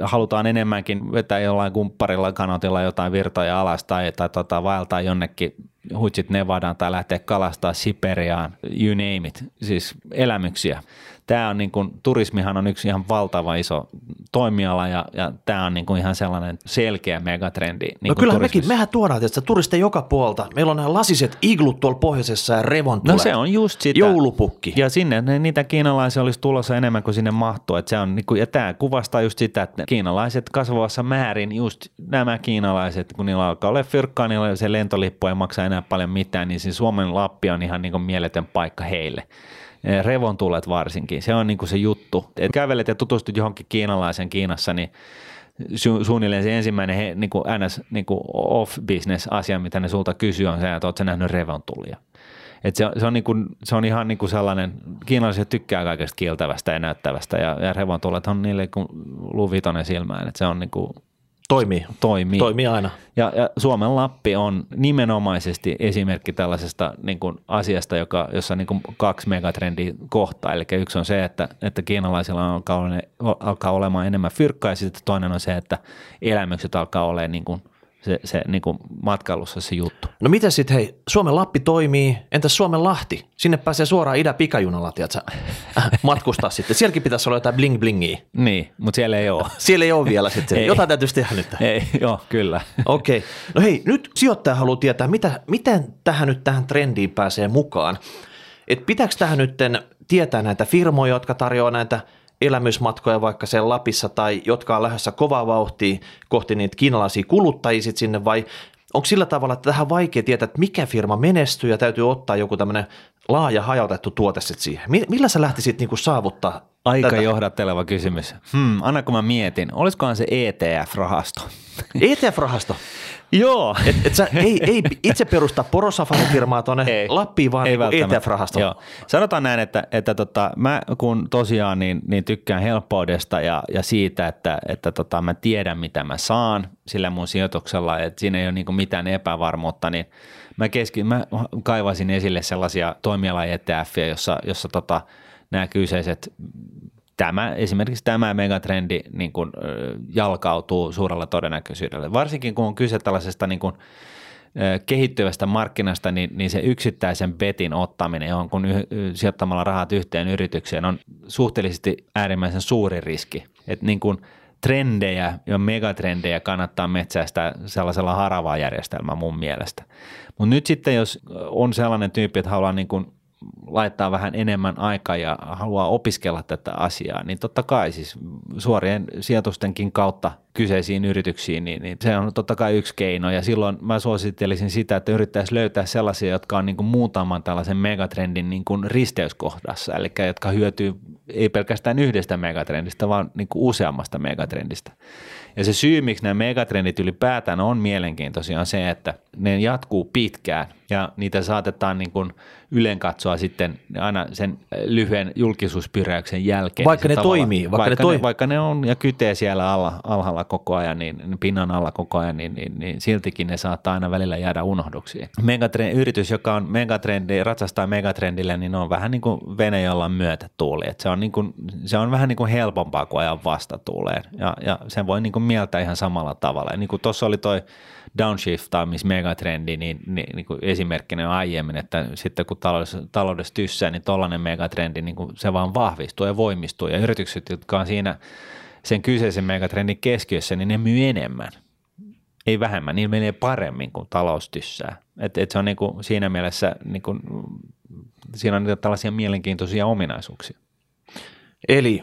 halutaan enemmänkin vetää jollain kumpparilla kanotilla jotain virtoja alas tai, tai tota, vaeltaa jonnekin huitsit Nevadaan tai lähteä kalastaa Siperiaan, you name it, siis elämyksiä tämä on niin kuin, turismihan on yksi ihan valtava iso toimiala ja, ja tämä on niin kuin ihan sellainen selkeä megatrendi. Niin no kyllä mekin, mehän tuodaan tietysti turisteja joka puolta. Meillä on nämä lasiset iglut tuolla pohjoisessa ja revon No se on just sitä. Joulupukki. Ja sinne ne, niitä kiinalaisia olisi tulossa enemmän kuin sinne mahtuu. Että se on, niin kuin, ja tämä kuvastaa just sitä, että kiinalaiset kasvavassa määrin, just nämä kiinalaiset, kun niillä alkaa olla fyrkkaa, niillä se lentolippu ei maksa enää paljon mitään, niin se Suomen Lappi on ihan niin kuin mieletön paikka heille revontulet varsinkin. Se on niin kuin se juttu. Et kävelet ja tutustut johonkin kiinalaisen Kiinassa, niin su- suunnilleen se ensimmäinen he, niin kuin NS niin kuin off-business-asia, mitä ne sulta kysyy, on se, että oletko nähnyt revontulia. Et se, se, on niin kuin, se on ihan niin kuin sellainen, kiinalaiset tykkää kaikesta kieltävästä ja näyttävästä ja, ja revontulet on niille kuin luvitonen silmään, että se on niin kuin Toimii. Toimii. Toimii aina. Ja, ja Suomen Lappi on nimenomaisesti esimerkki tällaisesta niin kuin asiasta, joka, jossa niin kuin kaksi megatrendiä kohtaa. Eli yksi on se, että, että kiinalaisilla alkaa, ole, alkaa olemaan enemmän fyrkkaa ja sitten toinen on se, että elämykset alkaa olemaan niin kuin – se, se niin kuin matkailussa se juttu. No mitä sitten, hei, Suomen Lappi toimii, entäs Suomen Lahti? Sinne pääsee suoraan idän pikajunalla, tiedätkö, *laughs* matkustaa sitten. Sielläkin pitäisi olla jotain bling blingiä. Niin, mutta siellä ei ole. *laughs* siellä ei ole vielä sitten. *laughs* Jotain täytyisi tehdä nyt. Ei, joo, kyllä. Okei. Okay. No hei, nyt sijoittaja haluaa tietää, mitä, miten tähän nyt tähän trendiin pääsee mukaan. Et pitääkö tähän nyt tietää näitä firmoja, jotka tarjoaa näitä – elämysmatkoja vaikka siellä Lapissa tai jotka on lähdössä kovaa vauhtia kohti niitä kiinalaisia kuluttajia sinne vai onko sillä tavalla, että tähän vaikea tietää, että mikä firma menestyy ja täytyy ottaa joku tämmöinen laaja hajautettu tuote sitten siihen. Millä sä lähtisit niinku saavuttaa Aika tätä? johdatteleva kysymys. Hmm, anna kun mä mietin, olisikohan se ETF-rahasto? *laughs* ETF-rahasto? Joo. Et, et sä ei, ei itse perusta porosafari-firmaa tuonne *laughs* Lappiin, vaan ei niin ETF-rahasto. Joo. Sanotaan näin, että, että tota, mä kun tosiaan niin, niin tykkään helppoudesta ja, ja siitä, että, että tota, mä tiedän mitä mä saan sillä mun sijoituksella, että siinä ei ole niin mitään epävarmuutta, niin mä, keski, mä kaivasin esille sellaisia toimiala etf jossa, jossa tota, nämä kyseiset tämä, esimerkiksi tämä megatrendi niin kuin, jalkautuu suurella todennäköisyydellä. Varsinkin kun on kyse tällaisesta niin kuin, kehittyvästä markkinasta, niin, niin se yksittäisen betin ottaminen, johon kun y- sijoittamalla rahat yhteen yritykseen, on suhteellisesti äärimmäisen suuri riski. Että niin kuin trendejä ja megatrendejä kannattaa metsästä sellaisella haravaa järjestelmällä mun mielestä. Mutta nyt sitten, jos on sellainen tyyppi, että haluaa niin kuin laittaa vähän enemmän aikaa ja haluaa opiskella tätä asiaa, niin totta kai siis suorien sijoitustenkin kautta kyseisiin yrityksiin, niin, niin se on totta kai yksi keino ja silloin mä suosittelisin sitä, että yrittäisi löytää sellaisia, jotka on niin kuin muutaman tällaisen megatrendin niin kuin risteyskohdassa, eli jotka hyötyy ei pelkästään yhdestä megatrendistä, vaan niin kuin useammasta megatrendistä. Ja se syy, miksi nämä megatrendit ylipäätään on mielenkiintoisia, on se, että ne jatkuu pitkään ja niitä saatetaan niin kuin ylen katsoa sitten aina sen lyhyen julkisuuspyräyksen jälkeen. Vaikka niin ne toimii. Vaikka, vaikka, ne, toi... vaikka ne on ja kytee siellä alla, alhaalla koko ajan, niin, niin pinnan alla koko ajan, niin, niin, niin siltikin ne saattaa aina välillä jäädä unohduksiin. Megatrend, yritys, joka on megatrendi, ratsastaa megatrendille, niin on vähän niin kuin vene, jolla on myötätuuli. Et se, on niin kuin, se on vähän niin kuin helpompaa kuin ajan vastatuuleen ja, ja sen voi niin kuin mieltää ihan samalla tavalla. Ja niin kuin tuossa oli toi downshiftaamis megatrendi, niin, niin, niin kuin esimerkkinä aiemmin, että sitten kun taloudessa, taloudessa tyssää, niin tollainen megatrendi, niin kuin se vaan vahvistuu ja voimistuu. Ja yritykset, jotka on siinä sen kyseisen megatrendin keskiössä, niin ne myy enemmän. Ei vähemmän, niin menee paremmin kuin talous tyssää. Et, et se on niin kuin siinä mielessä, niin kuin, siinä on niitä tällaisia mielenkiintoisia ominaisuuksia. Eli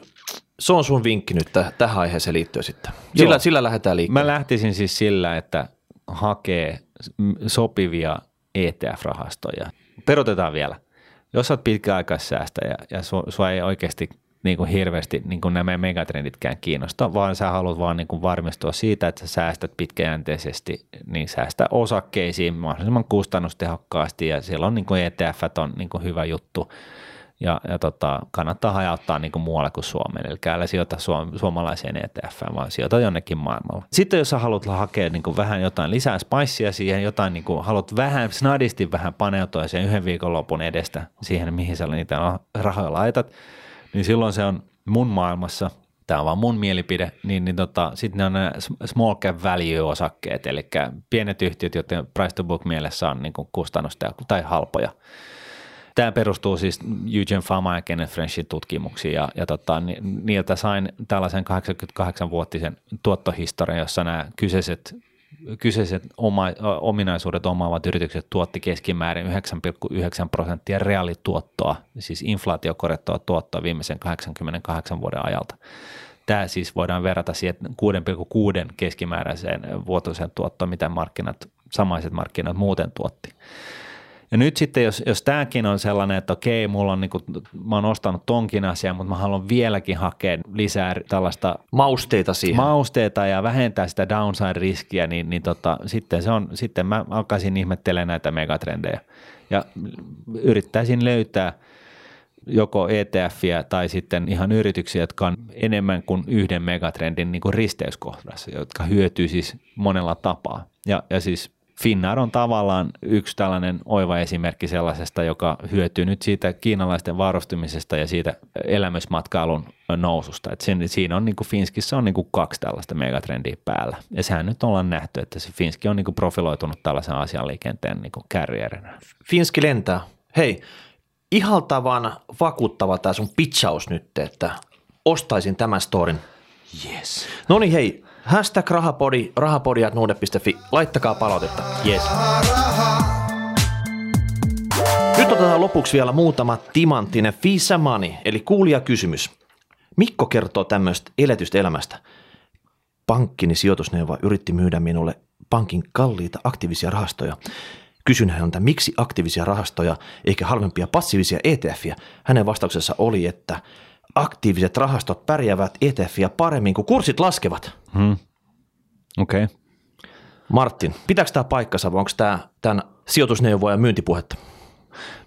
se on sun vinkki nyt täh- tähän aiheeseen liittyen sitten. Sillä, sillä lähdetään liikkeelle. Mä lähtisin siis sillä, että hakee sopivia ETF-rahastoja. Perotetaan vielä. Jos olet pitkäaikaissäästäjä ja sua, sua ei oikeasti niin kuin hirveästi niin kuin nämä megatrenditkään kiinnosta, vaan sä haluat vaan niin kuin varmistua siitä, että sä säästät pitkäjänteisesti, niin säästä osakkeisiin mahdollisimman kustannustehokkaasti ja siellä on niin kuin ETF on niin kuin hyvä juttu ja, ja tota, kannattaa hajauttaa niin kuin muualle kuin Suomeen. Eli älä sijoita suom- suomalaiseen ETF, vaan sijoita jonnekin maailmalla. Sitten jos sä haluat hakea niin kuin vähän jotain lisää spicea siihen, jotain niin kuin, haluat vähän snadisti vähän paneutua sen yhden viikonlopun edestä siihen, mihin sä niitä rahoja laitat, niin silloin se on mun maailmassa – tämä on vaan mun mielipide, niin, niin tota, sitten ne on ne small cap value-osakkeet, eli pienet yhtiöt, joiden price to book mielessä on niin kustannusta tai halpoja. Tämä perustuu siis Eugene Fama ja Kenneth Frenchin tutkimuksiin ja, ja tota, niiltä sain tällaisen 88-vuotisen tuottohistorian, jossa nämä kyseiset, kyseiset oma, ominaisuudet omaavat yritykset tuotti keskimäärin 9,9 prosenttia reaalituottoa, siis inflaatiokorjattua tuottoa viimeisen 88 vuoden ajalta. Tämä siis voidaan verrata siihen 6,6 keskimääräiseen vuotuiseen tuottoon, mitä markkinat, samaiset markkinat muuten tuotti. Ja nyt sitten, jos, jos tämäkin on sellainen, että okei, mulla on niinku, mä oon ostanut tonkin asian, mutta mä haluan vieläkin hakea lisää tällaista mausteita siihen. Mausteita ja vähentää sitä downside-riskiä, niin, niin tota, sitten, se on, sitten mä alkaisin ihmettelemään näitä megatrendejä ja yrittäisin löytää joko ETFiä tai sitten ihan yrityksiä, jotka on enemmän kuin yhden megatrendin niin kuin risteyskohdassa, jotka hyötyy siis monella tapaa. Ja, ja siis Finnair on tavallaan yksi tällainen oiva esimerkki sellaisesta, joka hyötyy nyt siitä kiinalaisten varustumisesta ja siitä elämysmatkailun noususta. Et sen, siinä on niin kuin Finskissä on niin kuin kaksi tällaista megatrendiä päällä. Ja sehän nyt ollaan nähty, että se Finski on niin kuin profiloitunut tällaisen asianliikenteen niin kuin. Finski lentää. Hei, ihaltavan vakuuttava tämä sun pitchaus nyt, että ostaisin tämän storin. Yes. No niin hei, Hashtag rahapodi, rahapodi.nuude.fi. Laittakaa palautetta. Yes. Nyt otetaan lopuksi vielä muutama timanttinen Fisa Money, eli kuulija kysymys. Mikko kertoo tämmöistä eletystä elämästä. Pankkini sijoitusneuvo yritti myydä minulle pankin kalliita aktiivisia rahastoja. Kysyn häneltä, miksi aktiivisia rahastoja eikä halvempia passiivisia ETFiä. Hänen vastauksensa oli, että aktiiviset rahastot pärjäävät ETFiä paremmin, kun kurssit laskevat. Hmm. Okei. Okay. Martin, pitääkö tämä paikkansa vai onko tämä tämän sijoitusneuvoja myyntipuhetta?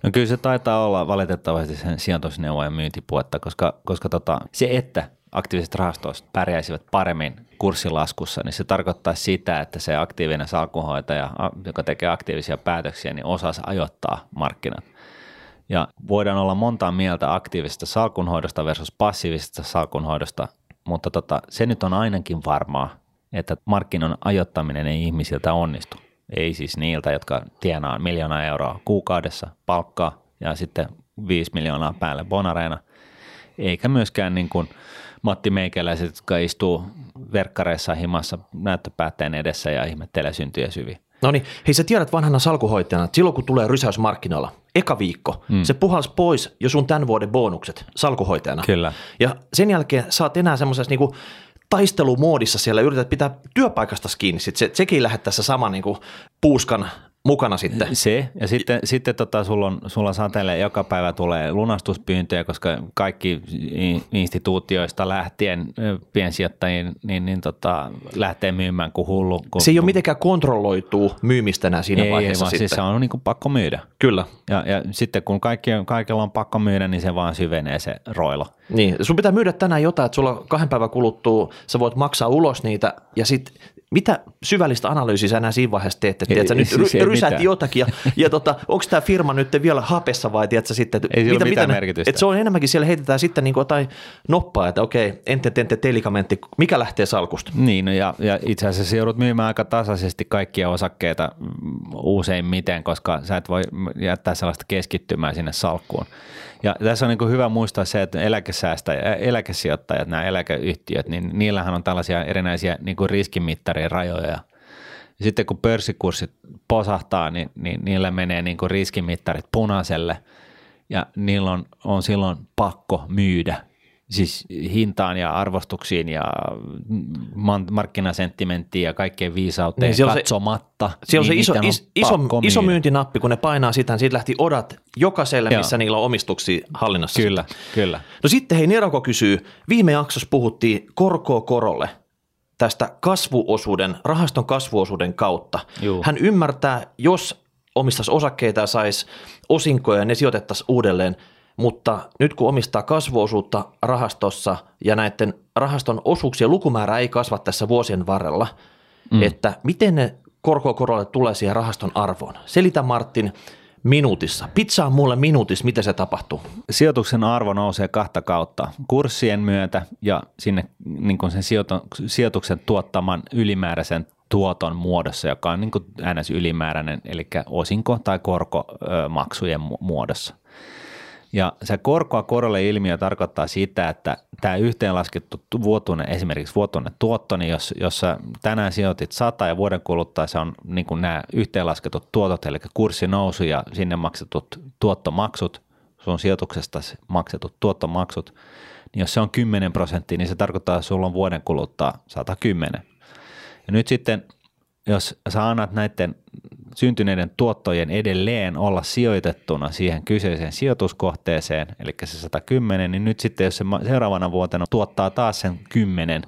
No kyllä se taitaa olla valitettavasti sen sijoitusneuvojen myyntipuhetta, koska, koska tota, se, että aktiiviset rahastot pärjäisivät paremmin kurssilaskussa, niin se tarkoittaa sitä, että se aktiivinen salkunhoitaja, joka tekee aktiivisia päätöksiä, niin osaa ajoittaa markkinat. Ja voidaan olla montaa mieltä aktiivisesta salkunhoidosta versus passiivisesta salkunhoidosta, mutta tota, se nyt on ainakin varmaa, että markkinan ajoittaminen ei ihmisiltä onnistu. Ei siis niiltä, jotka tienaa miljoonaa euroa kuukaudessa palkkaa ja sitten 5 miljoonaa päälle bonareina, eikä myöskään niin kuin Matti Meikäläiset, jotka istuu verkkareissa himassa näyttöpäätteen edessä ja ihmettelee syntyjä syviä. No niin, hei sä tiedät vanhana salkuhoitajana, että silloin kun tulee rysäys markkinoilla, eka viikko, mm. se puhals pois jo sun tämän vuoden bonukset salkuhoitajana. Kyllä. Ja sen jälkeen sä oot enää semmoisessa niinku taistelumoodissa siellä, yrität pitää työpaikasta kiinni. Sitten se, sekin lähettäessä sama niinku puuskan mukana sitten. Se, ja sitten, sitten tota, sulla, on, sulla satelee joka päivä tulee lunastuspyyntöjä, koska kaikki instituutioista lähtien piensijoittajien niin, niin tota, lähtee myymään kuin hullu. Kun, se ei ole mitenkään kontrolloituu myymistä enää siinä ei, vaiheessa ei, sitten. Siis se on niin kuin pakko myydä. Kyllä. Ja, ja sitten kun kaikki, kaikilla on pakko myydä, niin se vaan syvenee se roilo. Niin, sun pitää myydä tänään jotain, että sulla kahden päivän kuluttua sä voit maksaa ulos niitä ja sitten mitä syvällistä analyysiä sä enää siinä vaiheessa teet, että tiedätkö, nyt siis rysät jotakin ja, ja tota, onko tämä firma nyt vielä hapessa vai tiedätkö, sitten, että ei mitä, mitä merkitystä. Että se on enemmänkin siellä heitetään sitten niin kuin jotain noppaa, että okei, ente tente telikamentti, mikä lähtee salkusta. Niin, no ja, ja itse asiassa joudut myymään aika tasaisesti kaikkia osakkeita useimmiten, koska sä et voi jättää sellaista keskittymää sinne salkkuun. Ja tässä on niin hyvä muistaa se, että eläkesäästäjät, eläkesijoittajat, nämä eläkeyhtiöt, niin niillähän on tällaisia erinäisiä niin kuin riskimittarien rajoja. Ja sitten kun pörssikurssit posahtaa, niin, niin niillä menee niin kuin riskimittarit punaiselle ja niillä on, on silloin pakko myydä siis hintaan ja arvostuksiin ja markkinasenttimenttiin ja kaikkeen viisauteen niin, katsomatta. Se, siellä niin on se iso, is, iso, iso myyntinappi, kun ne painaa sitä, niin siitä lähti odat jokaiselle, Joo. missä niillä on omistuksia hallinnassa. Kyllä, kyllä. No sitten hei, Neroko kysyy, viime jaksossa puhuttiin korkoa korolle tästä kasvuosuuden, rahaston kasvuosuuden kautta. Juu. Hän ymmärtää, jos omistaisi osakkeita ja saisi osinkoja ja ne sijoitettaisiin uudelleen – mutta nyt kun omistaa kasvuosuutta rahastossa ja näiden rahaston osuuksien lukumäärä ei kasva tässä vuosien varrella, mm. että miten ne korkokorolle tulee siihen rahaston arvoon. Selitä Martin minuutissa. Pizzaa mulle minuutissa, miten se tapahtuu? Sijoituksen arvo nousee kahta kautta. Kurssien myötä ja sinne niin sen sijoituksen tuottaman ylimääräisen tuoton muodossa, joka on niin kuin ns. ylimääräinen, eli osinko- tai korkomaksujen muodossa. Ja se korkoa korolle ilmiö tarkoittaa sitä, että tämä yhteenlaskettu vuotuinen, esimerkiksi vuotuinen tuotto, niin jos, jos sä tänään sijoitit 100 ja vuoden kuluttua se on niin kuin nämä yhteenlasketut tuotot, eli kurssinousu ja sinne maksetut tuottomaksut, sun sijoituksesta maksetut tuottomaksut, niin jos se on 10 prosenttia, niin se tarkoittaa, että sulla on vuoden kuluttua 110. Ja nyt sitten, jos sä annat näiden syntyneiden tuottojen edelleen olla sijoitettuna siihen kyseiseen sijoituskohteeseen, eli se 110, niin nyt sitten jos se seuraavana vuotena tuottaa taas sen 10,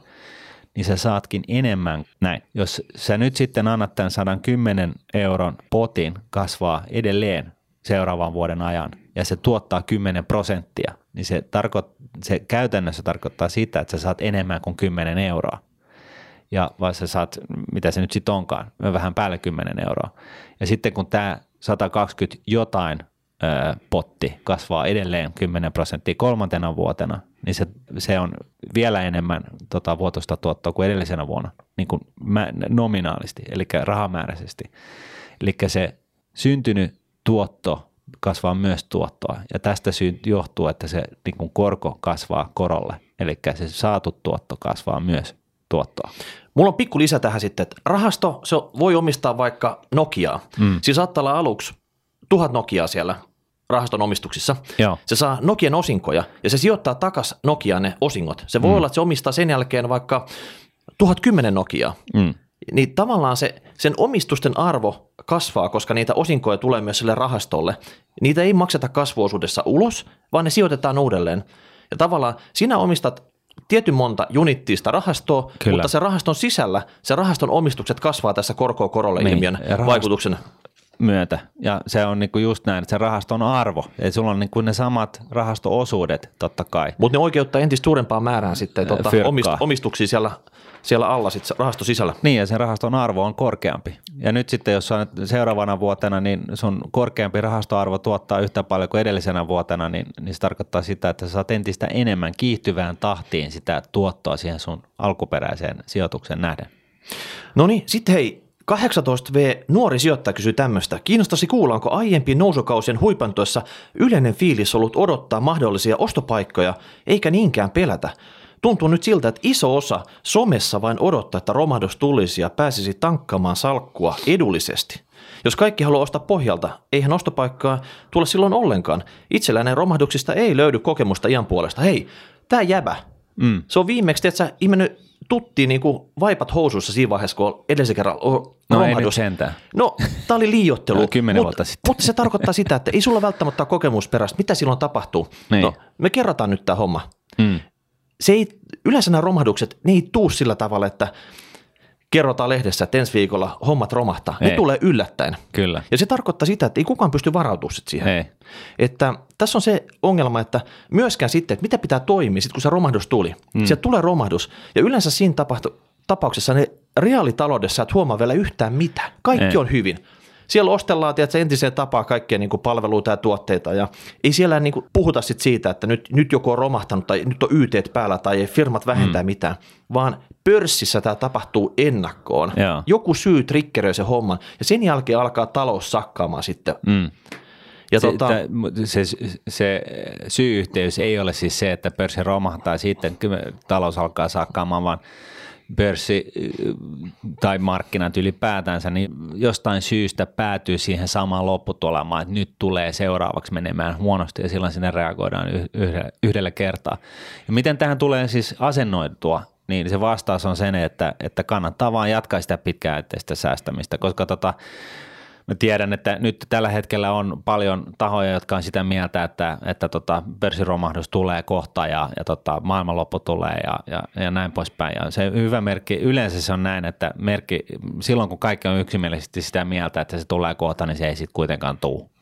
niin sä saatkin enemmän näin. Jos sä nyt sitten annat tämän 110 euron potin kasvaa edelleen seuraavan vuoden ajan ja se tuottaa 10 prosenttia, niin se, tarkoit, se käytännössä tarkoittaa sitä, että sä saat enemmän kuin 10 euroa ja vai sä saat, mitä se nyt sitten onkaan, vähän päälle 10 euroa. Ja sitten kun tämä 120 jotain ö, potti kasvaa edelleen 10 prosenttia kolmantena vuotena, niin se, se on vielä enemmän tota, vuotosta tuottoa kuin edellisenä vuonna, niin kuin mä, nominaalisti, eli rahamääräisesti. Eli se syntynyt tuotto kasvaa myös tuottoa, ja tästä syy johtuu, että se niin kuin korko kasvaa korolle, eli se saatu tuotto kasvaa myös tuottoa. Mulla on pikku lisä tähän sitten, että rahasto se voi omistaa vaikka Nokiaa. Mm. Siis saattaa olla aluksi tuhat Nokiaa siellä rahaston omistuksissa. Joo. Se saa Nokian osinkoja ja se sijoittaa takas Nokiaan ne osingot. Se voi mm. olla, että se omistaa sen jälkeen vaikka tuhat kymmenen Nokiaa. Mm. Niin tavallaan se, sen omistusten arvo kasvaa, koska niitä osinkoja tulee myös sille rahastolle. Niitä ei makseta kasvuosuudessa ulos, vaan ne sijoitetaan uudelleen. Ja tavallaan sinä omistat tietyn monta junittiista rahastoa, Kyllä. mutta se rahaston sisällä, se rahaston omistukset kasvaa tässä korkoa korolle niin, ilmiön vaikutuksen myötä. Ja se on niinku just näin, että se rahaston arvo. Eli sulla on niinku ne samat rahastoosuudet totta kai. Mutta ne oikeuttaa entistä suurempaan määrään sitten tuota, omist, omistuksia siellä siellä alla sit rahasto sisällä. Niin ja sen rahaston arvo on korkeampi. Ja nyt sitten jos on seuraavana vuotena, niin sun korkeampi rahastoarvo tuottaa yhtä paljon kuin edellisenä vuotena, niin, niin se tarkoittaa sitä, että sä saat entistä enemmän kiihtyvään tahtiin sitä tuottoa siihen sun alkuperäiseen sijoituksen nähden. No niin, sitten hei, 18V nuori sijoittaja kysyy tämmöistä. Kiinnostaisi kuulla, onko aiempien nousukausien huipantuessa yleinen fiilis ollut odottaa mahdollisia ostopaikkoja, eikä niinkään pelätä. Tuntuu nyt siltä, että iso osa somessa vain odottaa, että romahdus tulisi ja pääsisi tankkaamaan salkkua edullisesti. Jos kaikki haluaa ostaa pohjalta, eihän ostopaikkaa tule silloin ollenkaan. Itselläinen romahduksista ei löydy kokemusta iän puolesta. Hei, tämä jäbä. Mm. Se on viimeksi, että sä ihmennyt tuttiin niin kuin vaipat housuissa siinä vaiheessa, kun edellisen kerran No romahdus. ei nyt sentään. No, tämä oli liiottelu. *laughs* no, kymmenen vuotta sitten. Mutta se tarkoittaa sitä, että ei sulla välttämättä ole kokemusperäistä, mitä silloin tapahtuu. Niin. No, me kerrotaan nyt tämä homma. Mm se ei, yleensä nämä romahdukset, ne ei tuu sillä tavalla, että kerrotaan lehdessä, että ensi viikolla hommat romahtaa. Ei. Ne tulee yllättäen. Kyllä. Ja se tarkoittaa sitä, että ei kukaan pysty varautumaan siihen. Ei. Että tässä on se ongelma, että myöskään sitten, että mitä pitää toimia, sitten kun se romahdus tuli. Mm. Sieltä tulee romahdus ja yleensä siinä tapahtu, tapauksessa ne reaalitaloudessa et huomaa vielä yhtään mitä. Kaikki ei. on hyvin. Siellä ostellaan tiedätkö, entiseen tapaan kaikkia niin kuin palveluita ja tuotteita ja ei siellä niin kuin puhuta sit siitä, että nyt, nyt joku on romahtanut tai nyt on YT päällä tai firmat vähentää mm. mitään, vaan pörssissä tämä tapahtuu ennakkoon. Joo. Joku syy triggeröi se homman ja sen jälkeen alkaa talous sakkaamaan sitten. Mm. Ja se, tota, se, se syy-yhteys ei ole siis se, että pörssi romahtaa sitten, talous alkaa sakkaamaan, vaan pörssi tai markkinat ylipäätänsä, niin jostain syystä päätyy siihen samaan lopputulemaan, että nyt tulee seuraavaksi menemään huonosti ja silloin sinne reagoidaan yhdellä kertaa. Ja miten tähän tulee siis asennoitua, niin se vastaus on sen, että, että kannattaa vaan jatkaa sitä pitkäjänteistä säästämistä, koska tota, Mä tiedän, että nyt tällä hetkellä on paljon tahoja, jotka on sitä mieltä, että, että tota, pörssiromahdus tulee kohta ja, ja tota, maailmanloppu tulee ja, ja, ja näin poispäin. Ja se hyvä merkki, yleensä se on näin, että merkki, silloin kun kaikki on yksimielisesti sitä mieltä, että se tulee kohta, niin se ei sitten kuitenkaan tule.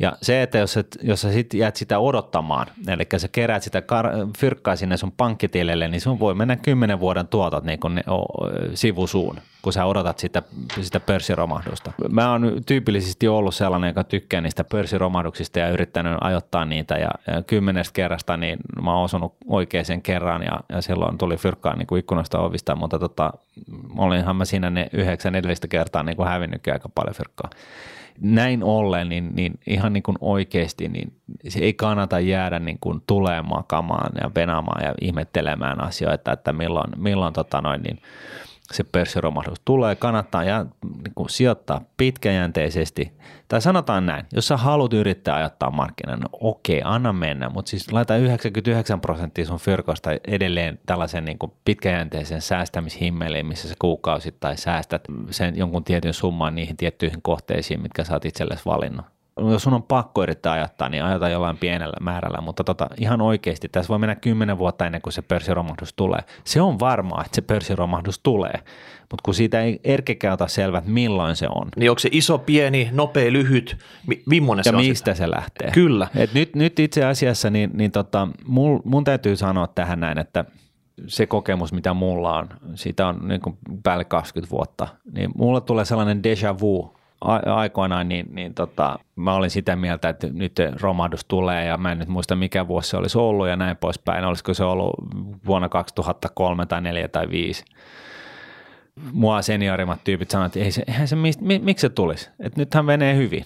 Ja se, että jos, et, jos sä sit jäät sitä odottamaan, eli sä keräät sitä kar- fyrkkaa sinne sun pankkitilille, niin sun voi mennä kymmenen vuoden tuotot niin kun o, sivusuun, kun sä odotat sitä, sitä pörssiromahdusta. Mä oon tyypillisesti ollut sellainen, joka tykkää niistä pörssiromahduksista ja yrittänyt ajoittaa niitä. Ja, ja kymmenestä kerrasta niin mä oon osunut oikeaan kerran ja, ja silloin tuli fyrkkaa niin kuin ikkunasta ovista, mutta tota, olinhan mä siinä ne yhdeksän edellistä kertaa niin kuin hävinnytkin aika paljon fyrkkaa näin ollen, niin, niin ihan niin kuin oikeasti, niin se ei kannata jäädä niin kuin tulee makamaan ja venaamaan ja ihmettelemään asioita, että milloin, milloin tota noin, niin se pörssiromahdus tulee, kannattaa ja, niin kuin sijoittaa pitkäjänteisesti. Tai sanotaan näin, jos sä haluat yrittää ajattaa markkinan, no okei, anna mennä, mutta siis laita 99 prosenttia sun fyrkosta edelleen tällaisen niin kuin pitkäjänteisen säästämishimmeliin, missä sä kuukausittain säästät sen jonkun tietyn summan niihin tiettyihin kohteisiin, mitkä sä oot itsellesi valinnut jos sun on pakko yrittää ajattaa, niin ajata jollain pienellä määrällä, mutta tota, ihan oikeasti tässä voi mennä kymmenen vuotta ennen kuin se pörssiromahdus tulee. Se on varmaa, että se pörssiromahdus tulee, mutta kun siitä ei erkekään ota selvä, että milloin se on. Niin onko se iso, pieni, nopea, lyhyt, millainen se ja on? mistä sitä? se lähtee. Kyllä. Et nyt, nyt itse asiassa niin, niin tota, mul, mun täytyy sanoa tähän näin, että se kokemus, mitä mulla on, siitä on niin kuin päälle 20 vuotta, niin mulla tulee sellainen déjà vu aikoinaan, niin, niin tota, mä olin sitä mieltä, että nyt romahdus tulee ja mä en nyt muista mikä vuosi se olisi ollut ja näin poispäin. Olisiko se ollut vuonna 2003 tai 4 tai 5. Mua seniorimmat tyypit sanoivat, että ei se, eihän se, mi, miksi se tulisi, että nythän menee hyvin.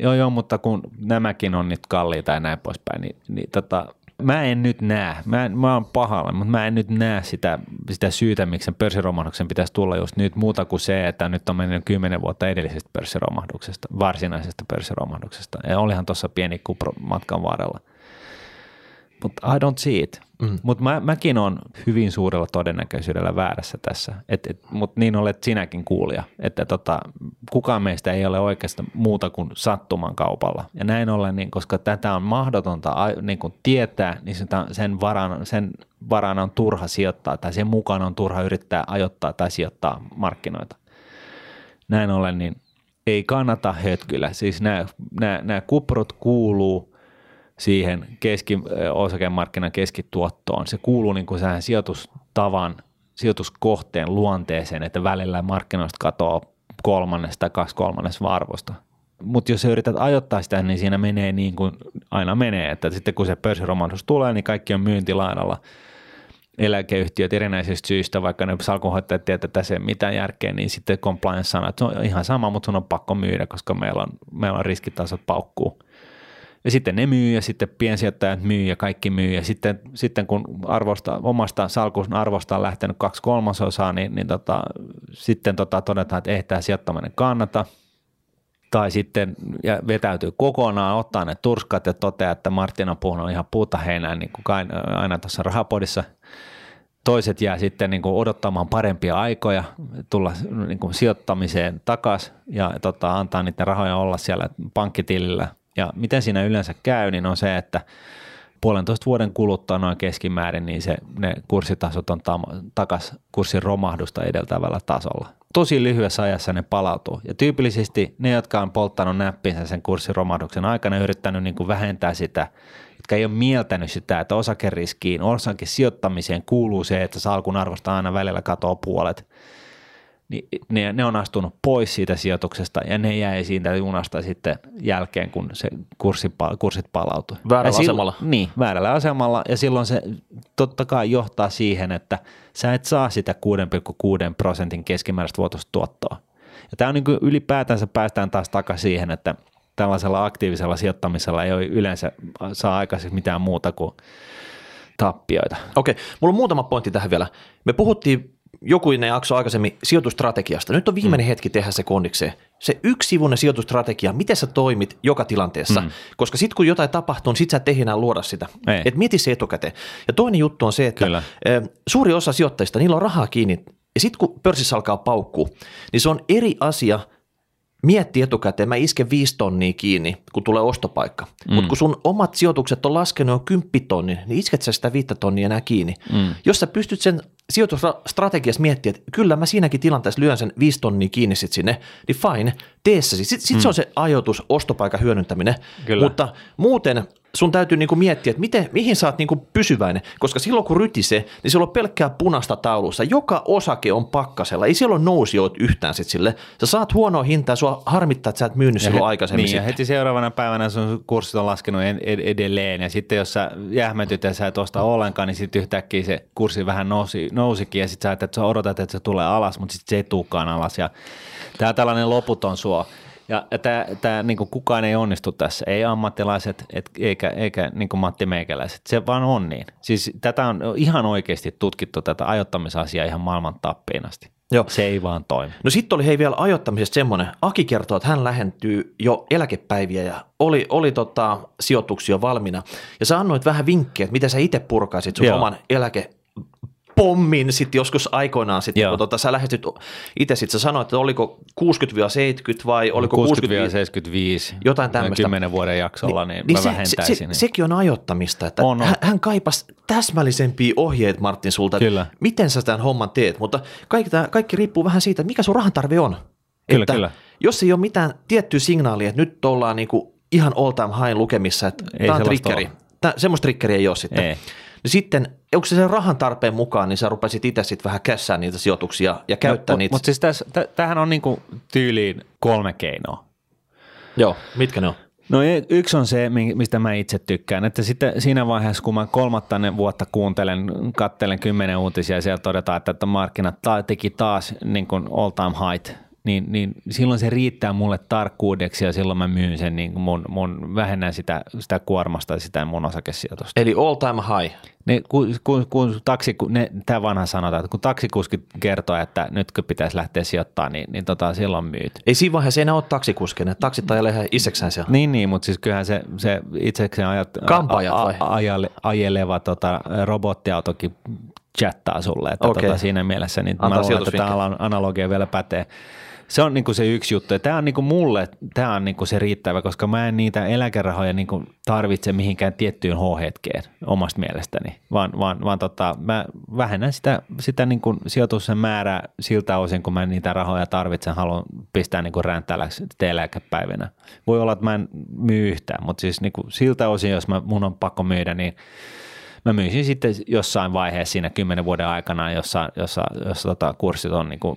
Joo, joo, mutta kun nämäkin on nyt kalliita ja näin poispäin, niin, niin tota, mä en nyt näe, mä, en, mä oon pahalla, mutta mä en nyt näe sitä, sitä syytä, miksi sen pörssiromahduksen pitäisi tulla just nyt muuta kuin se, että nyt on mennyt kymmenen vuotta edellisestä pörssiromahduksesta, varsinaisesta pörssiromahduksesta. Ja olihan tuossa pieni kupro matkan varrella mutta I don't see it. Mm. Mutta mä, mäkin on hyvin suurella todennäköisyydellä väärässä tässä, mutta niin olet sinäkin kuulija, että tota, kukaan meistä ei ole oikeastaan muuta kuin sattuman kaupalla. Ja näin ollen, niin, koska tätä on mahdotonta niin kuin tietää, niin sitä, sen, varaan, sen varaan on turha sijoittaa tai sen mukaan on turha yrittää ajoittaa tai sijoittaa markkinoita. Näin ollen, niin ei kannata hötkyllä. Siis nämä, nämä, nämä kuprot kuuluu – siihen keski, osakemarkkinan keskituottoon. Se kuuluu niin kuin sijoitustavan, sijoituskohteen luonteeseen, että välillä markkinoista katoaa kolmannesta tai kaksi kolmannesta arvosta. Mutta jos sä yrität ajoittaa sitä, niin siinä menee niin kuin aina menee, että sitten kun se pörssiromahdus tulee, niin kaikki on myyntilainalla. Eläkeyhtiöt erinäisistä syistä, vaikka ne salkunhoitajat tietää, että tässä ei mitään järkeä, niin sitten compliance sanoo, että se on ihan sama, mutta sun on pakko myydä, koska meillä on, meillä on riskitasot paukkuu. Ja sitten ne myy ja sitten piensijoittajat myy ja kaikki myy. Ja sitten, sitten kun arvosta, omasta salkun arvosta on lähtenyt kaksi kolmasosaa, niin, niin tota, sitten tota, todetaan, että ei tämä sijoittaminen kannata. Tai sitten ja vetäytyy kokonaan, ottaa ne turskat ja toteaa, että Martin on puhunut ihan puuta heinään, niin kuin aina tuossa rahapodissa. Toiset jää sitten niin kuin odottamaan parempia aikoja, tulla niin kuin sijoittamiseen takaisin ja tota, antaa niiden rahoja olla siellä pankkitilillä – ja miten siinä yleensä käy, niin on se, että puolentoista vuoden kuluttua noin keskimäärin, niin se, ne kurssitasot on tam- takas kurssin romahdusta edeltävällä tasolla. Tosi lyhyessä ajassa ne palautuu. Ja tyypillisesti ne, jotka on polttanut näppinsä sen kurssin romahduksen aikana, yrittänyt niin kuin vähentää sitä, jotka ei ole mieltänyt sitä, että osakeriskiin, osakesijoittamiseen kuuluu se, että salkun arvosta aina välillä katoaa puolet – niin ne, ne on astunut pois siitä sijoituksesta ja ne jäi siitä junasta sitten jälkeen, kun se kurssi, kurssit palautui. Väärällä sil- asemalla. Niin, väärällä asemalla ja silloin se totta kai johtaa siihen, että sä et saa sitä 6,6 prosentin keskimääräistä vuotuista tuottoa. Ja tämä on niin kuin ylipäätänsä päästään taas takaisin siihen, että tällaisella aktiivisella sijoittamisella ei ole yleensä saa aikaisemmin mitään muuta kuin tappioita. Okei, mulla on muutama pointti tähän vielä. Me puhuttiin jokuinen jakso aikaisemmin sijoitustrategiasta. Nyt on viimeinen mm. hetki tehdä se kondikseen. Se yksivuinen sijoitustrategia, miten sä toimit joka tilanteessa. Mm. Koska sitten kun jotain tapahtuu, niin sit sä et enää luoda sitä. Et mieti se etukäteen. Ja toinen juttu on se, että Kyllä. suuri osa sijoittajista, niillä on rahaa kiinni. Ja sitten kun pörssissä alkaa paukkuu, niin se on eri asia – mietti etukäteen, mä isken viisi tonnia kiinni, kun tulee ostopaikka. Mm. Mutta kun sun omat sijoitukset on laskenut jo kymppitonni, niin isket sä sitä viittä tonnia enää kiinni. Mm. Jos sä pystyt sen sijoitusstrategiassa miettimään, että kyllä mä siinäkin tilanteessa lyön sen viisi tonnia kiinni sit sinne, niin fine, tee se. Sitten sit mm. se on se ajoitus, ostopaikan hyödyntäminen. Kyllä. Mutta muuten sun täytyy niinku miettiä, että miten, mihin sä oot niinku pysyväinen, koska silloin kun rytisee, niin siellä on pelkkää punaista taulussa. Joka osake on pakkasella, ei siellä ole nousijoit yhtään sit sille. Sä saat huonoa hintaa, sua harmittaa, että sä et myynyt silloin he, aikaisemmin. Niin, ja heti seuraavana päivänä sun kurssit on laskenut edelleen, ja sitten jos sä jähmetyt ja sä et osta ollenkaan, niin sitten yhtäkkiä se kurssi vähän nousi, nousikin, ja sitten sä, että sä odotat, että se tulee alas, mutta sitten se ei tulekaan alas, ja tämä tällainen loputon suo. Ja, tämä, tämä niin kukaan ei onnistu tässä, ei ammattilaiset et, eikä, eikä niin Matti Meikäläiset, se vaan on niin. Siis tätä on ihan oikeasti tutkittu tätä ajoittamisasiaa ihan maailman tappiin asti. Joo. Se ei vaan toimi. No sitten oli hei vielä ajoittamisesta semmoinen, Aki kertoo, että hän lähentyy jo eläkepäiviä ja oli, oli tota, sijoituksia valmiina. Ja sä annoit vähän vinkkejä, että miten sä itse purkaisit sun Joo. oman eläke pommin sitten joskus aikoinaan, sitten, kun tota, sä lähestyt itse sitten, sä sanoit, että oliko 60-70 vai oliko 60-75, jotain tämmöistä. 10 vuoden jaksolla, niin, niin, niin mä se, vähentäisin. Se, se, sekin on ajoittamista, että on, on. Hän, hän kaipasi täsmällisempiä ohjeet Martin sulta, kyllä. että miten sä tämän homman teet, mutta kaikki, tämä, kaikki riippuu vähän siitä, mikä sun rahantarve on. Kyllä, että kyllä. Jos ei ole mitään tiettyä signaalia, että nyt ollaan niinku ihan all time high lukemissa, että tämä on triggeri. Tää, semmoista triggeriä ei ole sitten. Ei. Niin sitten, onko se sen rahan tarpeen mukaan, niin sä rupesit itse sitten vähän kässää niitä sijoituksia ja käyttää no, niitä. Mutta siis täs, tämähän on niinku tyyliin kolme keinoa. Joo, mitkä ne on? No e, yksi on se, mistä mä itse tykkään, että sitten siinä vaiheessa, kun mä kolmattainen vuotta kuuntelen, kattelen kymmenen uutisia ja siellä todetaan, että markkinat teki taas niin kuin all time high niin, niin silloin se riittää mulle tarkkuudeksi ja silloin mä myyn sen, niin mun, mun vähennän sitä, sitä kuormasta ja sitä mun osakesijoitusta. Eli all time high? Ne, kun, kun, kun taksi, ne, tämä vanha sanotaan, että kun taksikuski kertoo, että nyt kun pitäisi lähteä sijoittamaan, niin, niin tota, silloin myyt. Ei siinä vaiheessa enää ole taksikuskina, taksit ajelee ihan itsekseen siellä. Niin, niin, mutta siis kyllähän se, se itsekseen ajat, Kampaajat vai? Ajale, ajeleva tota, robottiautokin chattaa sulle, että okay. tota, siinä mielessä niin mä luulen, että tämä analogia vielä pätee se on niinku se yksi juttu. Tämä on niinku mulle, tämä on niinku se riittävä, koska mä en niitä eläkerahoja niinku tarvitse mihinkään tiettyyn H-hetkeen omasta mielestäni, vaan, vaan, vaan tota, mä vähennän sitä, sitä niinku sijoituksen määrää siltä osin, kun mä niitä rahoja tarvitsen, haluan pistää niinku ränttäläksi eläkepäivinä. Voi olla, että mä en myy yhtään, mutta siis niinku siltä osin, jos mä, mun on pakko myydä, niin – mä myisin sitten jossain vaiheessa siinä kymmenen vuoden aikana, jossa, jossa, jossa tota, kurssit on niin kuin,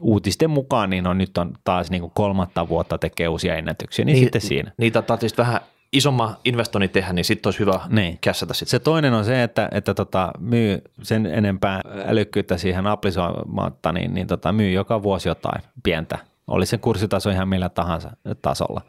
uutisten mukaan, niin on, nyt on taas niin kuin kolmatta vuotta tekee uusia ennätyksiä, niin, niin sitten siinä. Niitä tarvitsisi vähän isomman investoinnin tehdä, niin sitten olisi hyvä niin. kässätä sitten. Se toinen on se, että, että tota, myy sen enempää älykkyyttä siihen applisoimatta, niin, niin tota, myy joka vuosi jotain pientä. Oli se kurssitaso ihan millä tahansa tasolla.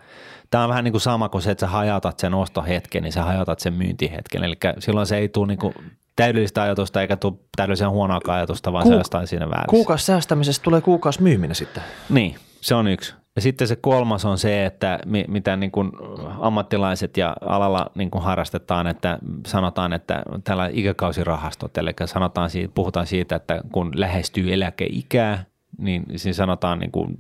Tämä on vähän niin kuin sama kuin se, että sä hajautat sen ostohetken, niin sä hajautat sen myyntihetken. Eli silloin se ei tule niin kuin täydellistä ajatusta eikä tule täydellisen huonoa ajatusta, vaan Kuuk- se jostain siinä väärässä. Kuukausi säästämisestä tulee kuukausi myyminen sitten. Niin, se on yksi. Ja sitten se kolmas on se, että mitä niin kuin ammattilaiset ja alalla niin kuin harrastetaan, että sanotaan, että tällä ikäkausirahastot, eli sanotaan, puhutaan siitä, että kun lähestyy eläkeikää, niin siinä sanotaan niin kuin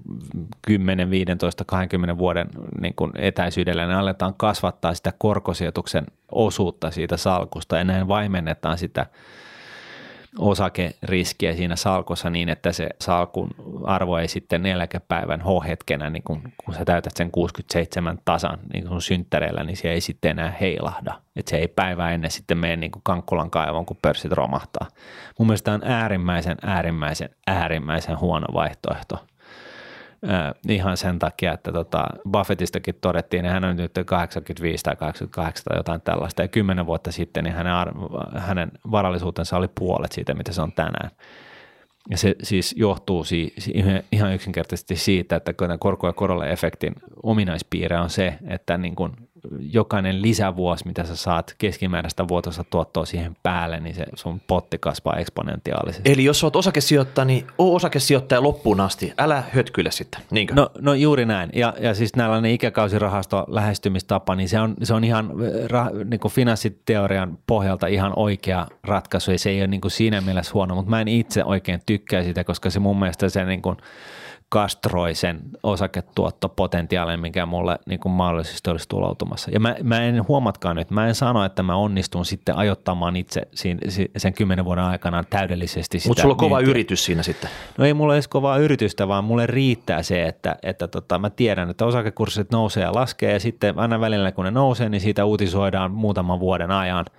10, 15, 20 vuoden niin kuin etäisyydellä, niin aletaan kasvattaa sitä korkosijoituksen osuutta siitä salkusta ja näin vaimennetaan sitä osakeriskiä siinä salkossa niin, että se salkun arvo ei sitten eläkepäivän H-hetkenä, niin kun, kun sä täytät sen 67 tasan niin sun synttäreillä, niin se ei sitten enää heilahda. Että se ei päivää ennen sitten mene niin kuin Kankkulan kaivon, kun pörssit romahtaa. Mun mielestä on äärimmäisen, äärimmäisen, äärimmäisen huono vaihtoehto Äh, ihan sen takia, että tota, Buffettistakin todettiin, että hän on nyt 85 tai 88 tai jotain tällaista, ja kymmenen vuotta sitten niin hänen, hänen varallisuutensa oli puolet siitä, mitä se on tänään. Ja se siis johtuu si- ihan yksinkertaisesti siitä, että korko- ja korolle efektin ominaispiirre on se, että niin kun jokainen lisävuosi, mitä sä saat keskimääräistä vuotosta tuottoa siihen päälle, niin se sun potti kasvaa eksponentiaalisesti. Eli jos sä oot osakesijoittaja, niin oo osakesijoittaja loppuun asti. Älä hötkyile sitten, niinkö? No, no juuri näin. Ja, ja siis tällainen ikäkausirahasto lähestymistapa, niin se on, se on ihan ra, niin kuin finanssiteorian pohjalta ihan oikea ratkaisu ja se ei ole niin kuin siinä mielessä huono, mutta mä en itse oikein tykkää sitä, koska se mun mielestä se niin kuin kastroi sen osaketuottopotentiaalin, mikä mulle niin kuin mahdollisesti olisi tuloutumassa. Ja mä, mä en huomatkaan nyt, mä en sano, että mä onnistun sitten ajottamaan itse sen kymmenen vuoden aikana täydellisesti sitä Mutta sulla on kova myyntiä. yritys siinä sitten. No ei mulla edes kovaa yritystä, vaan mulle riittää se, että, että tota, mä tiedän, että osakekurssit nousee ja laskee ja sitten aina välillä kun ne nousee, niin siitä uutisoidaan muutaman vuoden ajan –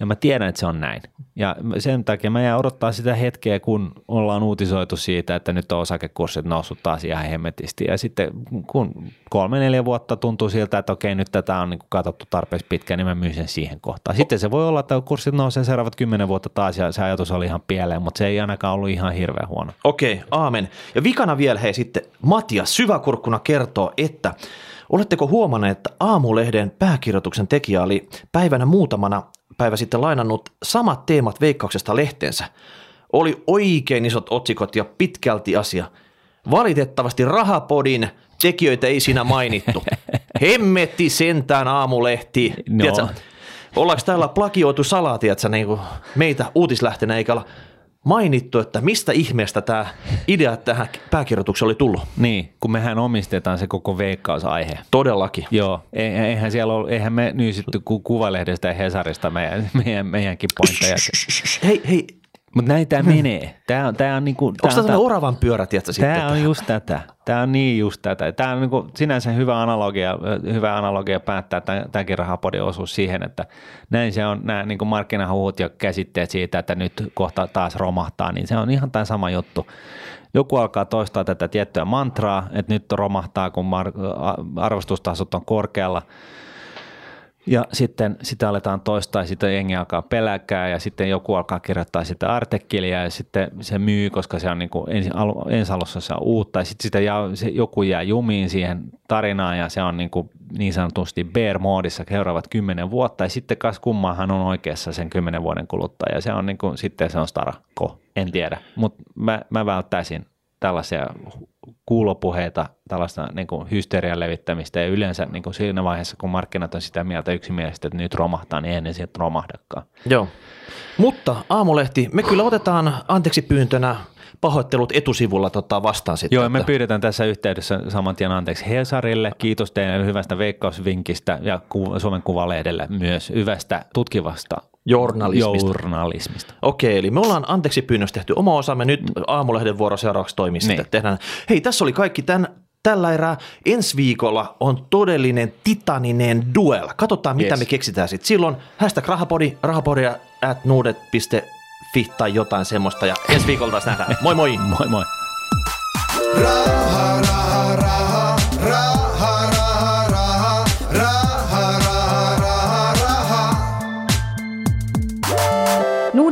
ja mä tiedän, että se on näin. Ja sen takia mä jään odottaa sitä hetkeä, kun ollaan uutisoitu siitä, että nyt on osakekurssit noussut taas ihan hemmetisti. Ja sitten kun kolme, neljä vuotta tuntuu siltä, että okei, nyt tätä on niin katsottu tarpeeksi pitkään, niin mä myyn sen siihen kohtaan. Sitten se voi olla, että kurssit nousee seuraavat kymmenen vuotta taas ja se ajatus oli ihan pieleen, mutta se ei ainakaan ollut ihan hirveän huono. Okei, aamen. Ja vikana vielä hei sitten Matias syväkurkkuna kertoo, että Oletteko huomanneet, että Aamulehden pääkirjoituksen tekijä oli päivänä muutamana päivä sitten lainannut samat teemat veikkauksesta lehteensä. Oli oikein isot otsikot ja pitkälti asia. Valitettavasti Rahapodin tekijöitä ei siinä mainittu. *laughs* Hemmetti sentään aamulehti. No. Tiedätkö, ollaanko täällä plagioitu salaa, tiedätkö, niin kuin meitä uutislähtenä eikä olla mainittu, että mistä ihmeestä tämä idea tähän pääkirjoitukseen oli tullut. Niin, kun mehän omistetaan se koko veikkausaihe. Todellakin. Joo, eihän siellä ole, eihän me nyysitty Kuvalehdestä ja Hesarista meidän, meidän, meidänkin pointteja. hei, hei, mutta näin tämä menee. Tämä on, tää on niinku, Onko tämä oravan pyörä, tiedätkö, sitten? Tämä on just tätä. Tämä on niin just tätä. Tämä on niinku sinänsä hyvä analogia, hyvä analogia päättää tämänkin rahapodin osuus siihen, että näin se on, nämä niinku markkinahuhut ja käsitteet siitä, että nyt kohta taas romahtaa, niin se on ihan tämä sama juttu. Joku alkaa toistaa tätä tiettyä mantraa, että nyt romahtaa, kun arvostustasot on korkealla – ja sitten sitä aletaan toistaa, sitä jengi alkaa peläkää ja sitten joku alkaa kirjoittaa sitä artikkelia ja sitten se myy, koska se on niin kuin ensi, ensi alussa se on uutta. Ja sitten sitä jää, se, joku jää jumiin siihen tarinaan ja se on niin, kuin niin sanotusti bear-moodissa seuraavat kymmenen vuotta. Ja sitten kas kummahan on oikeassa sen kymmenen vuoden kuluttua ja se on niin kuin, sitten se on starako, en tiedä, mutta mä, mä välttäisin tällaisia kuulopuheita, tällaista niin kuin hysterian levittämistä ja yleensä niin kuin siinä vaiheessa, kun markkinat on sitä mieltä yksimielisesti, että nyt romahtaa, niin ennen sieltä romahdakaan. Joo. Mutta Aamulehti, me kyllä otetaan anteeksi pyyntönä pahoittelut etusivulla tota vastaan sitten. Joo, että... me pyydetään tässä yhteydessä saman tien anteeksi Hesarille. Kiitos teidän hyvästä veikkausvinkistä ja Suomen Kuvalehdelle myös hyvästä tutkivasta Journalismista. Journalismista. Okei, eli me ollaan anteeksi pyynnössä tehty oma osamme, nyt aamulehden vuoro seuraavaksi toimii niin. sitten. Tehdään. Hei, tässä oli kaikki tämän, tällä erää. Ensi viikolla on todellinen titaninen duel. Katsotaan, mitä yes. me keksitään sitten. Silloin hashtag rahapodi, rahapodia at nuudet.fi tai jotain semmoista. Ja ensi viikolla taas nähdään. Moi moi! *laughs* moi moi! Raha, raha, raha, raha,